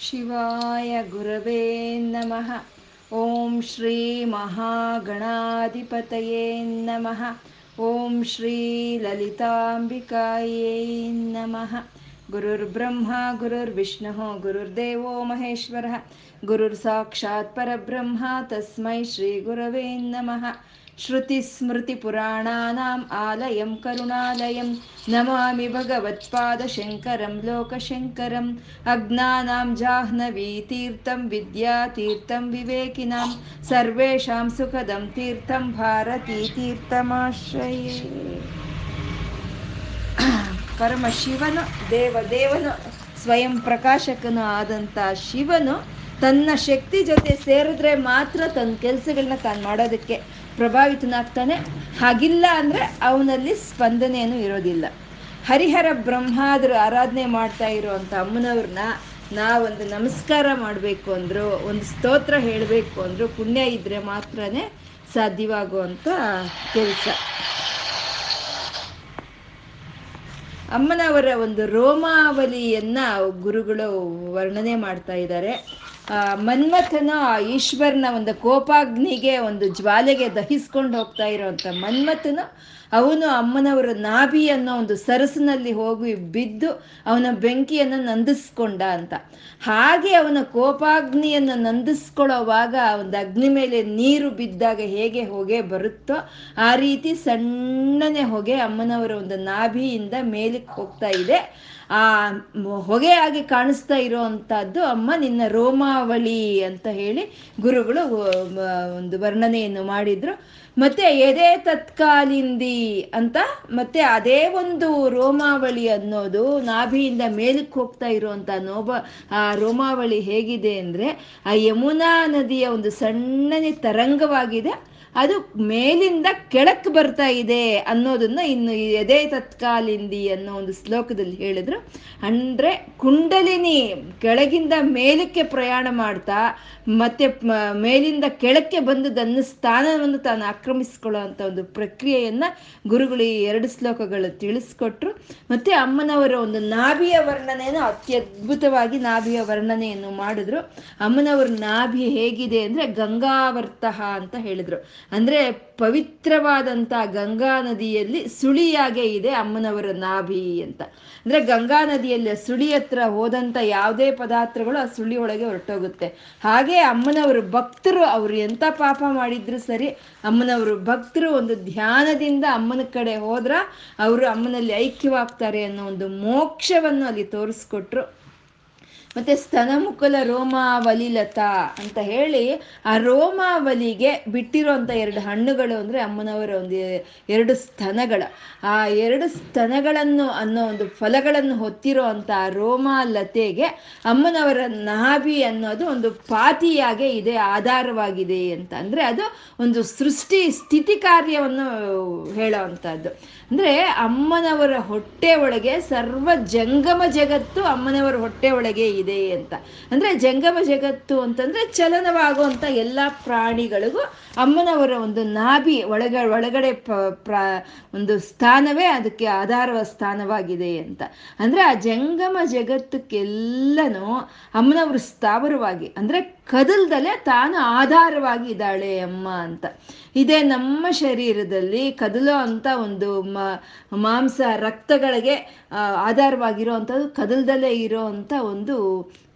ಶಿವಾಯ ಗುರವೇ ನಮಃ ಓಂ ಶ್ರೀ ಮಹಾಗಣಾಧಿಪತಯೇ ನಮಃ ಓಂ ಶ್ರೀ ಲಲಿತಾಂಬಿಕಾಯೇ ನಮಃ ಗುರುರ್ಬ್ರಹ್ಮ ಗುರುರ್ವಿಷ್ಣುಃ ಗುರುರ್ದೇವೋ ಮಹೇಶ್ವರಃ ಗುರುರ್ ಸಾಕ್ಷಾತ್ ಪರಬ್ರಹ್ಮ ತಸ್ಮೈ ಶ್ರೀ ಗುರವೇ ನಮಃ श्रुतिस्मृतिपुराणानाम् आलयं करुणालयं नमामि भगवत्पादशङ्करं लोकशङ्करम् अज्ञानां जाह्नवीतीर्थं विद्यातीर्थं विवेकिनां सर्वेषां सुखदं तीर्थं ಭಾರತೀತೀರ್ಥಮಾಶ್ರಯೇ ಪರಮ ಶಿವನು ದೇವದೇವನು ಸ್ವಯಂ ಪ್ರಕಾಶಕನು ಆದಂಥ ಶಿವನು ತನ್ನ ಶಕ್ತಿ ಜೊತೆ ಸೇರಿದ್ರೆ ಮಾತ್ರ ತನ್ನ ಕೆಲಸಗಳನ್ನ ತಾನು ಮಾಡೋದಕ್ಕೆ ಪ್ರಭಾವಿತನಾಗ್ತಾನೆ ಹಾಗಿಲ್ಲ ಅಂದರೆ ಅವನಲ್ಲಿ ಸ್ಪಂದನೆಯೂ ಇರೋದಿಲ್ಲ. ಹರಿಹರ ಬ್ರಹ್ಮಾದರು ಆರಾಧನೆ ಮಾಡ್ತಾ ಇರೋವಂಥ ಅಮ್ಮನವ್ರನ್ನ ನಾವೊಂದು ನಮಸ್ಕಾರ ಮಾಡಬೇಕು ಅಂದರು, ಒಂದು ಸ್ತೋತ್ರ ಹೇಳಬೇಕು ಅಂದರು, ಪುಣ್ಯ ಇದ್ದರೆ ಮಾತ್ರನೇ ಸಾಧ್ಯವಾಗುವಂಥ ಕೆಲಸ. ಅಮ್ಮನವರ ಒಂದು ರೋಮಾವಲಿಯನ್ನ ಗುರುಗಳು ವರ್ಣನೆ ಮಾಡ್ತಾ ಇದ್ದಾರೆ. ಮನ್ಮಥನ ಈಶ್ವರನ ಒಂದು ಕೋಪಾಗ್ನಿಗೆ ಒಂದು ಜ್ವಾಲೆಗೆ ದಹಿಸ್ಕೊಂಡು ಹೋಗ್ತಾ ಇರೋವಂಥ ಮನ್ಮಥನು ಅವನು ಅಮ್ಮನವರ ನಾಭಿ ಅನ್ನೋ ಒಂದು ಸರಸಿನಲ್ಲಿ ಹೋಗಿ ಬಿದ್ದು ಅವನ ಬೆಂಕಿಯನ್ನು ನಂದಿಸ್ಕೊಂಡ ಅಂತ. ಹಾಗೆ ಅವನ ಕೋಪಾಗ್ನಿಯನ್ನು ನಂದಿಸ್ಕೊಳ್ಳೋವಾಗ ಒಂದು ಅಗ್ನಿ ಮೇಲೆ ನೀರು ಬಿದ್ದಾಗ ಹೇಗೆ ಹೊಗೆ ಬರುತ್ತೋ ಆ ರೀತಿ ಸಣ್ಣನೆ ಹೊಗೆ ಅಮ್ಮನವರ ಒಂದು ನಾಭಿಯಿಂದ ಮೇಲಕ್ಕೆ ಹೋಗ್ತಾ ಇದೆ. ಆ ಹೊಗೆ ಆಗಿ ಕಾಣಿಸ್ತಾ ಇರೋವಂಥದ್ದು ಅಮ್ಮ ನಿನ್ನ ರೋಮಾವಳಿ ಅಂತ ಹೇಳಿ ಗುರುಗಳು ಒಂದು ವರ್ಣನೆಯನ್ನು ಮಾಡಿದ್ರು. ಮತ್ತೆ ಎದೆ ತತ್ಕಾಲಿಂದಿ ಅಂತ ಮತ್ತೆ ಅದೇ ಒಂದು ರೋಮಾವಳಿ ಅನ್ನೋದು ನಾಭಿಯಿಂದ ಮೇಲಕ್ಕೆ ಹೋಗ್ತಾ ಇರುವಂತ ನೋಬ, ಆ ರೋಮಾವಳಿ ಹೇಗಿದೆ ಅಂದ್ರೆ ಆ ಯಮುನಾ ನದಿಯ ಒಂದು ಸಣ್ಣನೆ ತರಂಗವಾಗಿದೆ. ಅದು ಮೇಲಿಂದ ಕೆಳಕ್ಕೆ ಬರ್ತಾ ಇದೆ ಅನ್ನೋದನ್ನ ಇನ್ನು ಎದೆ ತತ್ಕಾಲಿಂದಿ ಅನ್ನೋ ಒಂದು ಶ್ಲೋಕದಲ್ಲಿ ಹೇಳಿದ್ರು. ಅಂದ್ರೆ ಕುಂಡಲಿನಿ ಕೆಳಗಿಂದ ಮೇಲಕ್ಕೆ ಪ್ರಯಾಣ ಮಾಡ್ತಾ, ಮತ್ತೆ ಮೇಲಿಂದ ಕೆಳಕ್ಕೆ ಬಂದು ತನ್ನ ಸ್ಥಾನವನ್ನು ತಾನು ಆಕ್ರಮಿಸ್ಕೊಳ್ಳೋ ಅಂತ ಒಂದು ಪ್ರಕ್ರಿಯೆಯನ್ನ ಗುರುಗಳು ಈ ಎರಡು ಶ್ಲೋಕಗಳು ತಿಳಿಸ್ಕೊಟ್ರು. ಮತ್ತೆ ಅಮ್ಮನವರ ಒಂದು ನಾಭಿಯ ವರ್ಣನೆಯನ್ನು ಅತ್ಯದ್ಭುತವಾಗಿ ನಾಭಿಯ ವರ್ಣನೆಯನ್ನು ಮಾಡಿದ್ರು. ಅಮ್ಮನವರ ನಾಭಿ ಹೇಗಿದೆ ಅಂದ್ರೆ ಗಂಗಾವರ್ತಃ ಅಂತ ಹೇಳಿದ್ರು. ಅಂದ್ರೆ ಪವಿತ್ರವಾದಂಥ ಗಂಗಾ ನದಿಯಲ್ಲಿ ಸುಳಿಯಾಗೆ ಇದೆ ಅಮ್ಮನವರ ನಾಭಿ ಅಂತ. ಅಂದ್ರೆ ಗಂಗಾ ನದಿಯಲ್ಲಿ ಸುಳಿ ಹತ್ರ ಹೋದಂಥ ಯಾವುದೇ ಪದಾರ್ಥಗಳು ಆ ಸುಳಿ ಒಳಗೆ ಹೊರಟೋಗುತ್ತೆ. ಹಾಗೆ ಅಮ್ಮನವರು ಭಕ್ತರು ಅವರು ಎಂಥ ಪಾಪ ಮಾಡಿದ್ರು ಸರಿ, ಅಮ್ಮನವರು ಭಕ್ತರು ಒಂದು ಧ್ಯಾನದಿಂದ ಅಮ್ಮನ ಕಡೆ ಹೋದ್ರ, ಅವರು ಅಮ್ಮನಲ್ಲಿ ಐಕ್ಯವಾಗ್ತಾರೆ ಅನ್ನೋ ಒಂದು ಮೋಕ್ಷವನ್ನು ಅಲ್ಲಿ ತೋರಿಸ್ಕೊಟ್ರು. ಮತ್ತೆ ಸ್ತನಮುಕುಲ ರೋಮಾವಲಿಲತಾ ಅಂತ ಹೇಳಿ ಆ ರೋಮಾವಲಿಗೆ ಬಿಟ್ಟಿರೋಂಥ ಎರಡು ಹಣ್ಣುಗಳು ಅಂದರೆ ಅಮ್ಮನವರ ಒಂದು ಎರಡು ಸ್ತನಗಳ. ಆ ಎರಡು ಸ್ತನಗಳನ್ನು ಅನ್ನೋ ಒಂದು ಫಲಗಳನ್ನು ಹೊತ್ತಿರೋ ರೋಮಾ ಲತೆಗೆ ಅಮ್ಮನವರ ನಾಭಿ ಅನ್ನೋದು ಒಂದು ಪಾತಿಯಾಗೆ ಇದೆ, ಆಧಾರವಾಗಿದೆ ಅಂತ. ಅಂದರೆ ಅದು ಒಂದು ಸೃಷ್ಟಿ ಸ್ಥಿತಿ ಕಾರ್ಯವನ್ನು ಹೇಳೋ ಅಂದರೆ ಅಮ್ಮನವರ ಹೊಟ್ಟೆ ಒಳಗೆ ಸರ್ವ ಜಂಗಮ ಜಗತ್ತು ಅಮ್ಮನವರ ಹೊಟ್ಟೆ ಒಳಗೆ ಇದೆ ಅಂತ. ಅಂದರೆ ಜಂಗಮ ಜಗತ್ತು ಅಂತಂದರೆ ಚಲನವಾಗುವಂಥ ಎಲ್ಲ ಪ್ರಾಣಿಗಳಿಗೂ ಅಮ್ಮನವರ ಒಂದು ನಾಭಿ ಒಳಗ, ಒಳಗಡೆ ಒಂದು ಸ್ಥಾನವೇ ಅದಕ್ಕೆ ಆಧಾರವ ಸ್ಥಾನವಾಗಿದೆ ಅಂತ. ಅಂದರೆ ಆ ಜಂಗಮ ಜಗತ್ತಕ್ಕೆಲ್ಲನೂ ಅಮ್ಮನವರು ಸ್ಥಾವರವಾಗಿ, ಅಂದರೆ ಕದಲ್ದಲೆ ತಾನು ಆಧಾರವಾಗಿ ಇದ್ದಾಳೆ ಅಮ್ಮ ಅಂತ. ಇದೇ ನಮ್ಮ ಶರೀರದಲ್ಲಿ ಕದಲೋ ಅಂತ ಒಂದು ಮಾಂಸ ರಕ್ತಗಳಿಗೆ ಆಧಾರವಾಗಿರೋ ಅಂಥದ್ದು ಕದಲ್ದಲ್ಲೇ ಇರೋ ಅಂಥ ಒಂದು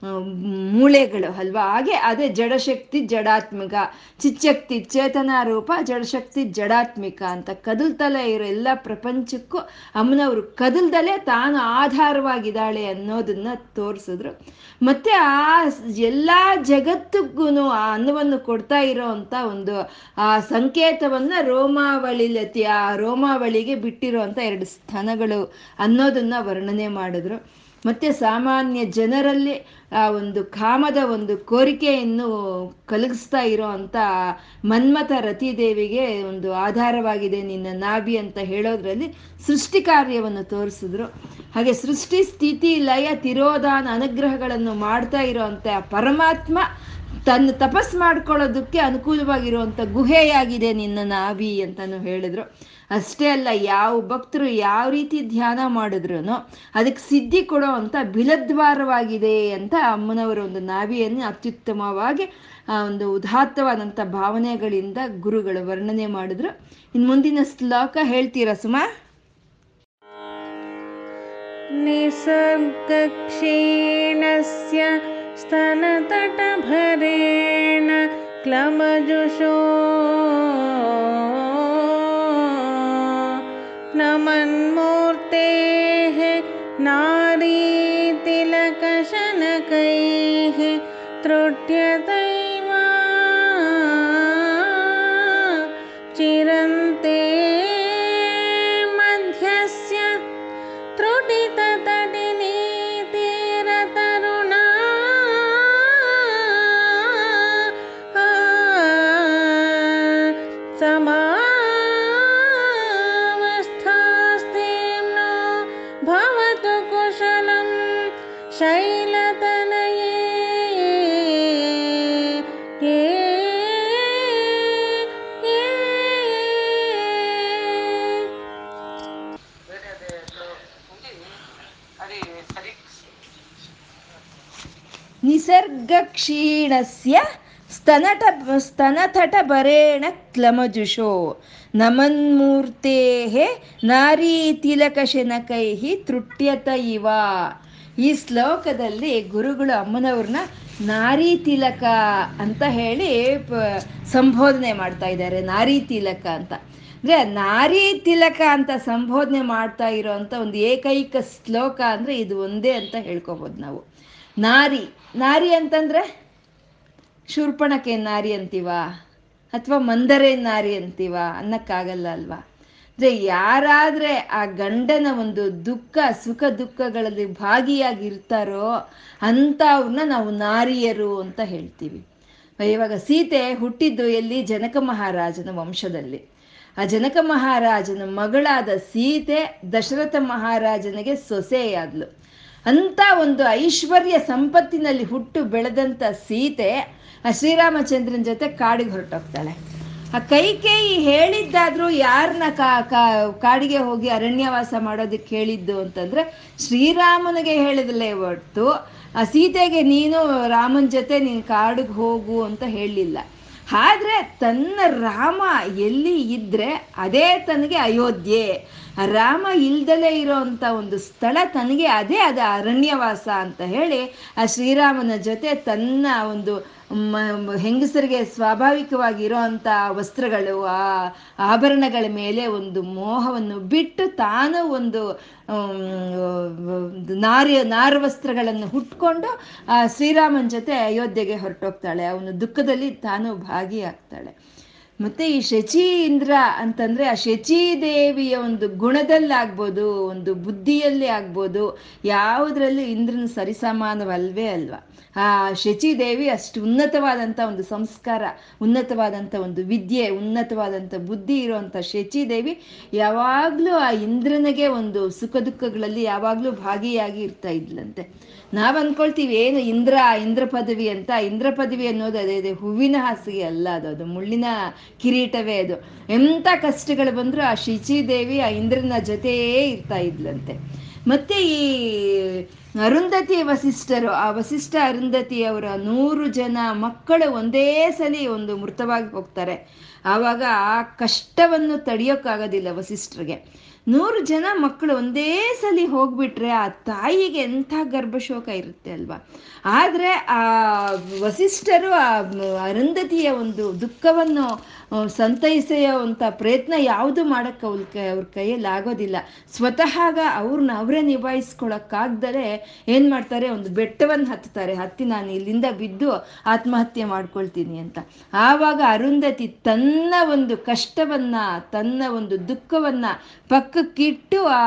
ಮೂಳೆಗಳು ಅಲ್ವಾ? ಹಾಗೆ ಅದೇ ಜಡಶಕ್ತಿ ಜಡಾತ್ಮಿಕ, ಚಿಚ್ಚಕ್ತಿ ಚೇತನ ರೂಪ, ಜಡಶಕ್ತಿ ಜಡಾತ್ಮಿಕ ಅಂತ ಕದಲ್ತಲೇ ಇರೋ ಎಲ್ಲ ಪ್ರಪಂಚಕ್ಕೂ ಅಮ್ಮನವರು ಕದಲ್ದಲೇ ತಾನು ಆಧಾರವಾಗಿದ್ದಾಳೆ ಅನ್ನೋದನ್ನ ತೋರಿಸಿದ್ರು. ಮತ್ತೆ ಆ ಎಲ್ಲ ಜಗತ್ತಿಗೂ ಆ ಅನ್ನವನ್ನು ಕೊಡ್ತಾ ಇರೋ ಅಂತ ಒಂದು ಆ ಸಂಕೇತವನ್ನ ರೋಮಾವಳಿಲತಿ ಆ ರೋಮಾವಳಿಗೆ ಬಿಟ್ಟಿರೋ ಅಂತ ಎರಡು ಸ್ಥಾನಗಳು ಅನ್ನೋದನ್ನ ವರ್ಣನೆ ಮಾಡಿದ್ರು. ಮತ್ತೆ ಸಾಮಾನ್ಯ ಜನರಲ್ಲಿ ಆ ಒಂದು ಕಾಮದ ಒಂದು ಕೋರಿಕೆಯನ್ನು ಕಲಗಿಸ್ತಾ ಇರೋ ಅಂತ ಮನ್ಮಥ ರತಿದೇವಿಗೆ ಒಂದು ಆಧಾರವಾಗಿದೆ ನಿನ್ನ ನಾಭಿ ಅಂತ ಹೇಳೋದ್ರಲ್ಲಿ ಸೃಷ್ಟಿ ಕಾರ್ಯವನ್ನು ತೋರಿಸಿದ್ರು. ಹಾಗೆ ಸೃಷ್ಟಿ, ಸ್ಥಿತಿ, ಲಯ, ತಿರೋಧಾನ, ಅನುಗ್ರಹಗಳನ್ನು ಮಾಡ್ತಾ ಇರೋ ಅಂತ ಪರಮಾತ್ಮ ತನ್ನ ತಪಸ್ ಮಾಡ್ಕೊಳ್ಳೋದಕ್ಕೆ ಅನುಕೂಲವಾಗಿರುವಂತ ಗುಹೆಯಾಗಿದೆ ನಿನ್ನ ನಾಭಿ ಅಂತಾನು ಹೇಳಿದ್ರು. ಅಷ್ಟೇ ಅಲ್ಲ, ಯಾವ ಭಕ್ತರು ಯಾವ ರೀತಿ ಧ್ಯಾನ ಮಾಡಿದ್ರು ಅದಕ್ಕೆ ಸಿದ್ಧಿ ಕೊಡೋ ಅಂತ ಬಿಲದ್ವಾರವಾಗಿದೆ ಅಂತ ಅಮ್ಮನವರ ಒಂದು ನಾಭಿಯನ್ನು ಅತ್ಯುತ್ತಮವಾಗಿ ಒಂದು ಉದಾತ್ತವಾದಂಥ ಭಾವನೆಗಳಿಂದ ಗುರುಗಳು ವರ್ಣನೆ ಮಾಡಿದ್ರು. ಇನ್ ಮುಂದಿನ ಶ್ಲೋಕ ಹೇಳ್ತೀರಾ ಸುಮಾ? ನಿಸರ್ಗಕ್ಷೀಣಸ್ಯ स्तनतटभरेण क्लमजुषो। न मन्मूर्तेः नारीतिलकशनकैः त्रुट्यत ಕ್ಷೀಣಸ್ಯ ಸ್ತನಟ ಸ್ತನತಟ ಬರೇಣ ಕ್ಲಮಜುಷೋ ನಮನ್ಮೂರ್ತೆ ನಾರೀ ತಿಲಕ ಶನಕೈ ತೃಟ್ಯತ ಇವ. ಈ ಶ್ಲೋಕದಲ್ಲಿ ಗುರುಗಳು ಅಮ್ಮನವ್ರನ್ನ ನಾರಿ ತಿಲಕ ಅಂತ ಹೇಳಿ ಸಂಬೋಧನೆ ಮಾಡ್ತಾ ಇದ್ದಾರೆ. ನಾರಿ ತಿಲಕ ಅಂತ. ಅಂದ್ರೆ ನಾರಿ ತಿಲಕ ಅಂತ ಸಂಬೋಧನೆ ಮಾಡ್ತಾ ಇರೋಂಥ ಒಂದು ಏಕೈಕ ಶ್ಲೋಕ ಅಂದ್ರೆ ಇದು ಒಂದೇ ಅಂತ ಹೇಳ್ಕೊಬೋದು ನಾವು. ನಾರಿ. ನಾರಿ ಅಂತಂದ್ರೆ ಶೂರ್ಪಣಕ್ಕೆ ನಾರಿ ಅಂತೀವ, ಅಥವಾ ಮಂದರೆ ನಾರಿ ಅಂತೀವ ಅನ್ನಕ್ಕಾಗಲ್ಲ ಅಲ್ವಾ? ಅಂದ್ರೆ ಯಾರಾದ್ರೆ ಆ ಗಂಡನ ಒಂದು ದುಃಖ, ಸುಖ ದುಃಖಗಳಲ್ಲಿ ಭಾಗಿಯಾಗಿರ್ತಾರೋ ಅಂಥವ್ರನ್ನ ನಾವು ನಾರಿಯರು ಅಂತ ಹೇಳ್ತೀವಿ. ಇವಾಗ ಸೀತೆ ಹುಟ್ಟಿದ್ದು ಎಲ್ಲಿ? ಜನಕ ಮಹಾರಾಜನ ವಂಶದಲ್ಲಿ. ಆ ಜನಕ ಮಹಾರಾಜನ ಮಗಳಾದ ಸೀತೆ ದಶರಥ ಮಹಾರಾಜನಿಗೆ ಸೊಸೆಯಾದ್ಲು. ಅಂತ ಒಂದು ಐಶ್ವರ್ಯ ಸಂಪತ್ತಿನಲ್ಲಿ ಹುಟ್ಟು ಬೆಳೆದಂಥ ಸೀತೆ ಆ ಶ್ರೀರಾಮಚಂದ್ರನ ಜೊತೆ ಕಾಡಿಗೆ ಹೊರಟೋಗ್ತಾಳೆ. ಆ ಕೈಕೇಯಿ ಹೇಳಿದ್ದಾದ್ರೂ ಯಾರನ್ನ ಕಾಡಿಗೆ ಹೋಗಿ ಅರಣ್ಯವಾಸ ಮಾಡೋದಕ್ಕೆ ಹೇಳಿದ್ದು ಅಂತಂದ್ರೆ ಶ್ರೀರಾಮನಿಗೆ ಹೇಳಿದಲೇ ಹೊರ್ತು, ಆ ಸೀತೆಗೆ ನೀನು ರಾಮನ ಜೊತೆ ನೀನು ಕಾಡಿಗೆ ಹೋಗು ಅಂತ ಹೇಳಲಿಲ್ಲ ಆದ್ರೆ ತನ್ನ ರಾಮ ಎಲ್ಲಿ ಇದ್ರೆ ಅದೇ ತನಗೆ ಅಯೋಧ್ಯೆ. ರಾಮ ಇಲ್ದಲೇ ಇರೋಂಥ ಒಂದು ಸ್ಥಳ ತನಗೆ ಅದೇ ಅದ ಅರಣ್ಯವಾಸ ಅಂತ ಹೇಳಿ ಆ ಶ್ರೀರಾಮನ ಜೊತೆ ತನ್ನ ಒಂದು ಹೆಂಗಸರಿಗೆ ಸ್ವಾಭಾವಿಕವಾಗಿ ಇರೋವಂಥ ವಸ್ತ್ರಗಳು, ಆ ಆಭರಣಗಳ ಮೇಲೆ ಒಂದು ಮೋಹವನ್ನು ಬಿಟ್ಟು ತಾನು ಒಂದು ನಾರಿಯ ನಾರಿ ನಾರು ವಸ್ತ್ರಗಳನ್ನು ಹುಟ್ಕೊಂಡು ಆ ಶ್ರೀರಾಮನ ಜೊತೆ ಅಯೋಧ್ಯೆಗೆ ಹೊರಟೋಗ್ತಾಳೆ. ಅವನು ದುಃಖದಲ್ಲಿ ತಾನು ಭಾಗಿಯಾಗ್ತಾಳೆ. ಮತ್ತೆ ಈ ಶಚಿ ಇಂದ್ರ ಅಂತಂದ್ರೆ ಆ ಶಚಿ ದೇವಿಯ ಒಂದು ಗುಣದಲ್ಲಾಗ್ಬೋದು, ಒಂದು ಬುದ್ಧಿಯಲ್ಲಿ ಆಗ್ಬೋದು, ಯಾವುದ್ರಲ್ಲಿ ಇಂದ್ರನ ಸರಿಸಮಾನವಲ್ವೇ ಅಲ್ವಾ? ಆ ಶಚಿ ದೇವಿ ಅಷ್ಟು ಉನ್ನತವಾದಂಥ ಒಂದು ಸಂಸ್ಕಾರ ಉನ್ನತವಾದಂಥ ಒಂದು ವಿದ್ಯೆ ಉನ್ನತವಾದಂಥ ಬುದ್ಧಿ ಇರುವಂತ ಶಚಿ ದೇವಿ ಯಾವಾಗಲೂ ಆ ಇಂದ್ರನಿಗೆ ಒಂದು ಸುಖ ದುಃಖಗಳಲ್ಲಿ ಯಾವಾಗಲೂ ಭಾಗಿಯಾಗಿ ಇರ್ತಾ ಇದ್ಲಂತೆ. ನಾವ್ ಅನ್ಕೊಳ್ತೀವಿ, ಏನು ಇಂದ್ರ ಇಂದ್ರ ಪದವಿ ಅಂತ, ಇಂದ್ರ ಪದವಿ ಅನ್ನೋದು ಅದೇ ಇದೆ ಹೂವಿನ ಹಾಸಿಗೆ ಅಲ್ಲ ಅದು ಅದು ಮುಳ್ಳಿನ ಕಿರೀಟವೇ ಅದು. ಎಂಥ ಕಷ್ಟಗಳು ಬಂದರೂ ಆ ದೇವಿ ಆ ಇಂದ್ರನ ಜೊತೆಯೇ ಇರ್ತಾ ಇದ್ಲಂತೆ. ಮತ್ತೆ ಈ ಅರುಂಧತಿ ವಸಿಷ್ಠರು, ಆ ವಸಿಷ್ಠ ಅರುಂಧತಿ ಅವರ ನೂರು ಜನ ಮಕ್ಕಳು ಒಂದೇ ಸಲಿ ಒಂದು ಮೃತವಾಗಿ ಹೋಗ್ತಾರೆ. ಆವಾಗ ಆ ಕಷ್ಟವನ್ನು ತಡೆಯೋಕ್ಕಾಗೋದಿಲ್ಲ ವಸಿಷ್ಠರಿಗೆ. ನೂರು ಜನ ಮಕ್ಕಳು ಒಂದೇ ಸಲಿ ಹೋಗ್ಬಿಟ್ರೆ ಆ ತಾಯಿಗೆ ಎಂಥ ಗರ್ಭಶೋಕ ಇರುತ್ತೆ ಅಲ್ವಾ? ಆದರೆ ಆ ವಸಿಷ್ಠರು ಆ ಅರುಂಧತಿಯ ಒಂದು ದುಃಖವನ್ನು ಸಂತೈಸೆಯುವಂಥ ಪ್ರಯತ್ನ ಯಾವುದು ಮಾಡೋಕ್ಕೆ ಅವ್ರ ಕೈ, ಅವ್ರ ಕೈಯಲ್ಲಿ ಆಗೋದಿಲ್ಲ. ಸ್ವತಃ ಅವ್ರನ್ನ ಅವರೇ ನಿಭಾಯಿಸ್ಕೊಳಕ್ಕಾಗ್ದರೆ ಏನು ಮಾಡ್ತಾರೆ, ಒಂದು ಬೆಟ್ಟವನ್ನು ಹತ್ತಾರೆ ಹತ್ತಿ ನಾನು ಇಲ್ಲಿಂದ ಬಿದ್ದು ಆತ್ಮಹತ್ಯೆ ಮಾಡ್ಕೊಳ್ತೀನಿ ಅಂತ. ಆವಾಗ ಅರುಂಧತಿ ತನ್ನ ಒಂದು ಕಷ್ಟವನ್ನ, ತನ್ನ ಒಂದು ದುಃಖವನ್ನ ಪಕ್ಕಕ್ಕಿಟ್ಟು ಆ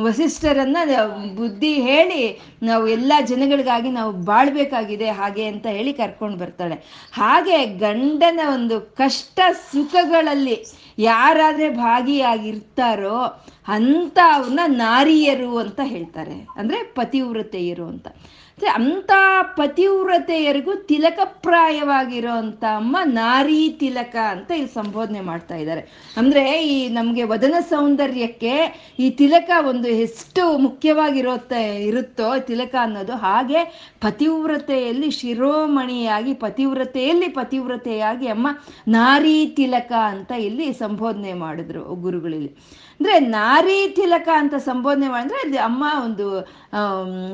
ವಸಿಷ್ಠರನ್ನ ಬುದ್ಧಿ ಹೇಳಿ ನಾವು ಎಲ್ಲ ಜನಗಳಿಗಾಗಿ ನಾವು ಬಾಳ್ಬೇಕಾಗಿದೆ ಹಾಗೆ ಅಂತ ಹೇಳಿ ಕರ್ಕೊಂಡು ಬರ್ತಾಳೆ. ಹಾಗೆ ಗಂಡನ ಒಂದು ಕಷ್ಟ ಸುಖಗಳಲ್ಲಿ ಯಾರಾದ್ರೆ ಭಾಗಿಯಾಗಿರ್ತಾರೋ ಅಂತ ಅವ್ರನ್ನ ನಾರಿಯರು ಅಂತ ಹೇಳ್ತಾರೆ. ಅಂದ್ರೆ ಪತಿವ್ರತೆಯರು ಅಂತ. ಅಂತ ಪತಿವ್ರತೆಯರಿಗೂ ತಿಲಕಪ್ರಾಯವಾಗಿರೋಂಥ ಅಮ್ಮ ನಾರಿ ತಿಲಕ ಅಂತ ಇಲ್ಲಿ ಸಂಬೋಧನೆ ಮಾಡ್ತಾ ಇದ್ದಾರೆ. ಅಂದ್ರೆ ಈ ನಮಗೆ ವದನ ಸೌಂದರ್ಯಕ್ಕೆ ಈ ತಿಲಕ ಒಂದು ಎಷ್ಟು ಮುಖ್ಯವಾಗಿರುತ್ತೆ ಇರುತ್ತೋ ತಿಲಕ ಅನ್ನೋದು ಹಾಗೆ ಪತಿವ್ರತೆಯಲ್ಲಿ ಶಿರೋಮಣಿಯಾಗಿ ಪತಿವ್ರತೆಯಲ್ಲಿ ಪತಿವ್ರತೆಯಾಗಿ ಅಮ್ಮ ನಾರಿ ತಿಲಕ ಅಂತ ಇಲ್ಲಿ ಸಂಬೋಧನೆ ಮಾಡಿದ್ರು ಗುರುಗಳಲ್ಲಿ. ಅಂದ್ರೆ ನಾರಿ ತಿಲಕ ಅಂತ ಸಂಬೋಧನೆ ಮಾಡಿದ್ರೆ ಅಲ್ಲಿ ಅಮ್ಮ ಒಂದು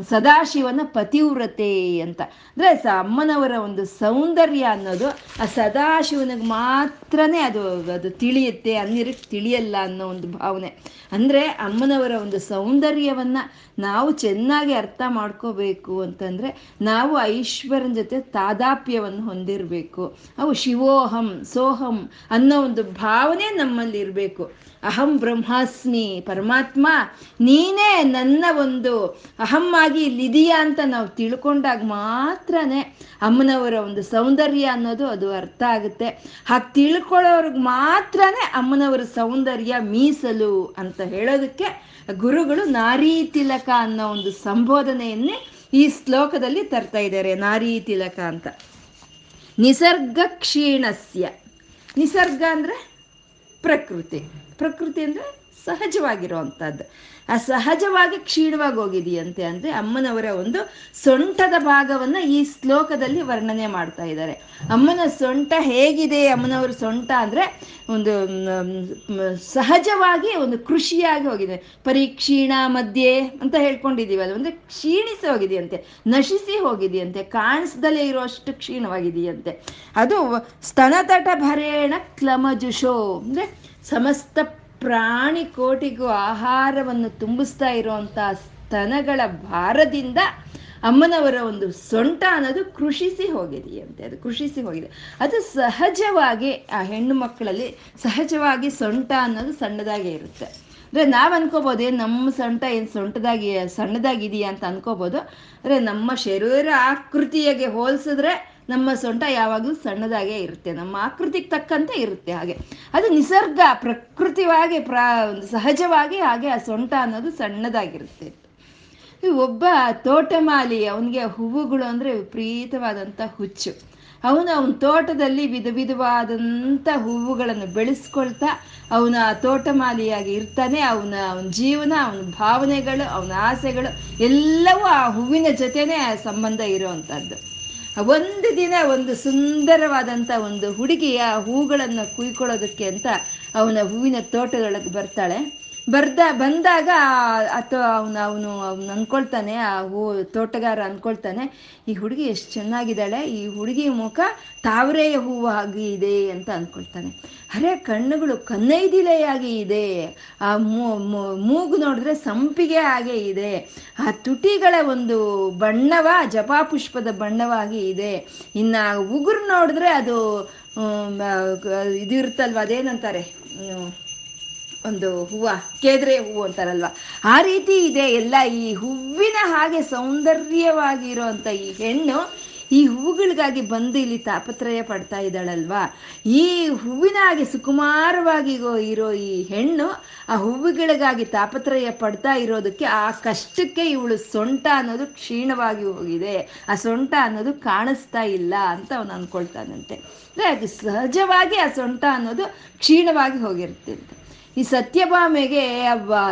ಸದಾಶಿವನ ಪತಿವ್ರತೆ ಅಂತ. ಅಂದ್ರೆ ಅಮ್ಮನವರ ಒಂದು ಸೌಂದರ್ಯ ಅನ್ನೋದು ಆ ಸದಾಶಿವನಿಗೆ ಮಾತ್ರನೇ ಅದು ಅದು ತಿಳಿಯುತ್ತೆ ಅನ್ನಿರಕ್ಕೆ ತಿಳಿಯಲ್ಲ ಅನ್ನೋ ಒಂದು ಭಾವನೆ. ಅಂದ್ರೆ ಅಮ್ಮನವರ ಒಂದು ಸೌಂದರ್ಯವನ್ನ ನಾವು ಚೆನ್ನಾಗಿ ಅರ್ಥ ಮಾಡ್ಕೋಬೇಕು ಅಂತಂದ್ರೆ ನಾವು ಐಶ್ವರ್ಯನ ಜೊತೆ ತಾದಾಪ್ಯವನ್ನು ಹೊಂದಿರಬೇಕು. ಅವು ಶಿವೋಹಂ, ಸೋಹಂ ಅನ್ನೋ ಒಂದು ಭಾವನೆ ನಮ್ಮಲ್ಲಿ ಇರಬೇಕು. ಅಹಂ ಬ್ರಹ್ಮಾಸ್ಮಿ, ಪರಮಾತ್ಮ, ನೀನೇ ನನ್ನ ಒಂದು ಅಹಮ್ಮಾಗಿ ಇಲ್ಲಿದೆಯಾ ಅಂತ ನಾವು ತಿಳ್ಕೊಂಡಾಗ ಮಾತ್ರನೇ ಅಮ್ಮನವರ ಒಂದು ಸೌಂದರ್ಯ ಅನ್ನೋದು ಅದು ಅರ್ಥ ಆಗುತ್ತೆ. ಹಾಗೆ ತಿಳ್ಕೊಳ್ಳೋರ್ಗೆ ಮಾತ್ರನೇ ಅಮ್ಮನವರ ಸೌಂದರ್ಯ ಮೀಸಲು ಅಂತ ಹೇಳೋದಕ್ಕೆ ಗುರುಗಳು ನಾರೀ ತಿಲಕ ಅನ್ನೋ ಒಂದು ಸಂಬೋಧನೆಯನ್ನೇ ಈ ಶ್ಲೋಕದಲ್ಲಿ ತರ್ತಾ ಇದ್ದಾರೆ, ನಾರೀ ತಿಲಕ ಅಂತ. ನಿಸರ್ಗ ಕ್ಷೀಣಸ್ಯ ನಿಸರ್ಗ ಅಂದ್ರೆ ಪ್ರಕೃತಿ. ಪ್ರಕೃತಿ ಅಂದ್ರೆ ಸಹಜವಾಗಿರುವಂಥದ್ದು ಆ ಸಹಜವಾಗಿ ಕ್ಷೀಣವಾಗಿ ಹೋಗಿದೆಯಂತೆ ಅಂದ್ರೆ ಅಮ್ಮನವರ ಒಂದು ಸೊಂಟದ ಭಾಗವನ್ನ ಈ ಶ್ಲೋಕದಲ್ಲಿ ವರ್ಣನೆ ಮಾಡ್ತಾ ಇದ್ದಾರೆ. ಅಮ್ಮನ ಸೊಂಟ ಹೇಗಿದೆ? ಅಮ್ಮನವರ ಸೊಂಟ ಅಂದ್ರೆ ಒಂದು ಸಹಜವಾಗಿ ಒಂದು ಕೃಷಿಯಾಗಿ ಹೋಗಿದೆ. ಪರೀಕ್ಷೀಣ ಮಧ್ಯೆ ಅಂತ ಹೇಳ್ಕೊಂಡಿದೀವಲ್ಲ ಒಂದು ಕ್ಷೀಣಿಸಿ ಹೋಗಿದೆಯಂತೆ, ನಶಿಸಿ ಹೋಗಿದೆಯಂತೆ ಕಾಣಿಸ್ದಲೇ ಇರುವಷ್ಟು ಕ್ಷೀಣವಾಗಿದೆಯಂತೆ. ಅದು ಸ್ತನತಟ ಭರೇಣ ಕ್ಲಮಜುಷೋ, ಅಂದ್ರೆ ಸಮಸ್ತ ಪ್ರಾಣಿ ಕೋಟಿಗೂ ಆಹಾರವನ್ನು ತುಂಬಿಸ್ತಾ ಇರುವಂತ ಸ್ತನಗಳ ಭಾರದಿಂದ ಅಮ್ಮನವರ ಒಂದು ಸೊಂಟ ಅನ್ನೋದು ಕೃಷಿಸಿ ಹೋಗಿದೆಯಂತೆ ಅದು ಕೃಷಿಸಿ ಹೋಗಿದೆ. ಅದು ಸಹಜವಾಗಿ ಆ ಹೆಣ್ಣು ಮಕ್ಕಳಲ್ಲಿ ಸಹಜವಾಗಿ ಸೊಂಟ ಅನ್ನೋದು ಸಣ್ಣದಾಗೇ ಇರುತ್ತೆ. ಅಂದರೆ ನಾವು ಅನ್ಕೋಬೋದು, ಏನು ನಮ್ಮ ಸೊಂಟ ಏನು ಸೊಂಟದಾಗಿ, ಸಣ್ಣದಾಗಿದೆಯಾ ಅಂತ ಅನ್ಕೋಬೋದು. ಅಂದರೆ ನಮ್ಮ ಶರೀರ ಆಕೃತಿಯಾಗೆ ಹೋಲಿಸಿದ್ರೆ ನಮ್ಮ ಸೊಂಟ ಯಾವಾಗಲೂ ಸಣ್ಣದಾಗೆ ಇರುತ್ತೆ, ನಮ್ಮ ಆಕೃತಿಗೆ ತಕ್ಕಂತೆ ಇರುತ್ತೆ ಹಾಗೆ. ಅದು ನಿಸರ್ಗ, ಪ್ರಕೃತಿವಾಗಿ ಒಂದು ಸಹಜವಾಗಿ ಹಾಗೆ ಆ ಸೊಂಟ ಅನ್ನೋದು ಸಣ್ಣದಾಗಿರುತ್ತೆ. ಒಬ್ಬ ತೋಟಮಾಲಿ, ಅವನಿಗೆ ಹೂವುಗಳು ಅಂದರೆ ವಿಪರೀತವಾದಂಥ ಹುಚ್ಚು. ಅವನು ಅವನ ತೋಟದಲ್ಲಿ ವಿಧ ವಿಧವಾದಂಥ ಹೂವುಗಳನ್ನು ಬೆಳೆಸ್ಕೊಳ್ತಾ ಅವನ ತೋಟಮಾಲಿಯಾಗಿ ಇರ್ತಾನೆ. ಅವನ ಅವನ ಜೀವನ, ಅವನ ಭಾವನೆಗಳು, ಅವನ ಆಸೆಗಳು ಎಲ್ಲವೂ ಆ ಹೂವಿನ ಜೊತೆನೇ ಸಂಬಂಧ ಇರುವಂಥದ್ದು. ಒಂದು ದಿನ ಒಂದು ಸುಂದರವಾದಂಥ ಒಂದು ಹುಡುಗಿಯ ಹೂಗಳನ್ನು ಕುಯ್ಕೊಳ್ಳೋದಕ್ಕೆ ಅಂತ ಅವನ ಹೂವಿನ ತೋಟದೊಳಗೆ ಬರ್ತಾಳೆ. ಬರ್ದ, ಬಂದಾಗ ಅಥವಾ ಅವನು ಅವನು, ಅವ್ನು ಅನ್ಕೊಳ್ತಾನೆ, ಆ ಹೂ ತೋಟಗಾರ ಅನ್ಕೊಳ್ತಾನೆ, ಈ ಹುಡುಗಿ ಎಷ್ಟು ಚೆನ್ನಾಗಿದ್ದಾಳೆ, ಈ ಹುಡುಗಿ ಮುಖ ತಾವರೆಯ ಹೂವು ಆಗಿ ಇದೆ ಅಂತ ಅನ್ಕೊಳ್ತಾನೆ. ಅರೆ, ಕಣ್ಣುಗಳು ಕನ್ನೈದಿಲೆಯಾಗಿ ಇದೆ. ಆ ಮೂಗು ನೋಡಿದ್ರೆ ಸಂಪಿಗೆ ಹಾಗೆ ಇದೆ. ಆ ತುಟಿಗಳ ಒಂದು ಬಣ್ಣವ, ಜಪಾಪುಷ್ಪದ ಬಣ್ಣವಾಗಿ ಇದೆ. ಇನ್ನು ಉಗುರು ನೋಡಿದ್ರೆ ಅದು ಇದು ಇರುತ್ತಲ್ವ, ಅದೇನಂತಾರೆ? ಒಂದು ಹೂವು, ಕೇದ್ರೆ ಹೂವು ಅಂತಾರಲ್ವ? ಆ ರೀತಿ ಇದೆ ಎಲ್ಲ ಈ ಹೂವಿನ ಹಾಗೆ ಸೌಂದರ್ಯವಾಗಿರುವಂಥ ಈ ಹೆಣ್ಣು ಈ ಹೂಗಳಿಗಾಗಿ ಬಂದು ಇಲ್ಲಿ ತಾಪತ್ರಯ ಪಡ್ತಾ ಇದ್ದಾಳಲ್ವಾ? ಈ ಹೂವಿನ ಹಾಗೆ ಸುಕುಮಾರವಾಗಿ ಇರೋ ಈ ಹೆಣ್ಣು ಆ ಹೂವುಗಳಿಗಾಗಿ ತಾಪತ್ರಯ ಪಡ್ತಾ ಇರೋದಕ್ಕೆ ಆ ಕಷ್ಟಕ್ಕೆ ಇವಳು ಸೊಂಟ ಅನ್ನೋದು ಕ್ಷೀಣವಾಗಿ ಹೋಗಿದೆ. ಆ ಸೊಂಟ ಅನ್ನೋದು ಕಾಣಿಸ್ತಾ ಇಲ್ಲ ಅಂತ ಅವನು ಅನ್ಕೊಳ್ತಾನಂತೆ. ಅಂದರೆ ಅದು ಸಹಜವಾಗಿ ಆ ಸೊಂಟ ಅನ್ನೋದು ಕ್ಷೀಣವಾಗಿ ಹೋಗಿರುತ್ತೆ ಈ ಸತ್ಯಭಾಮೆಗೆ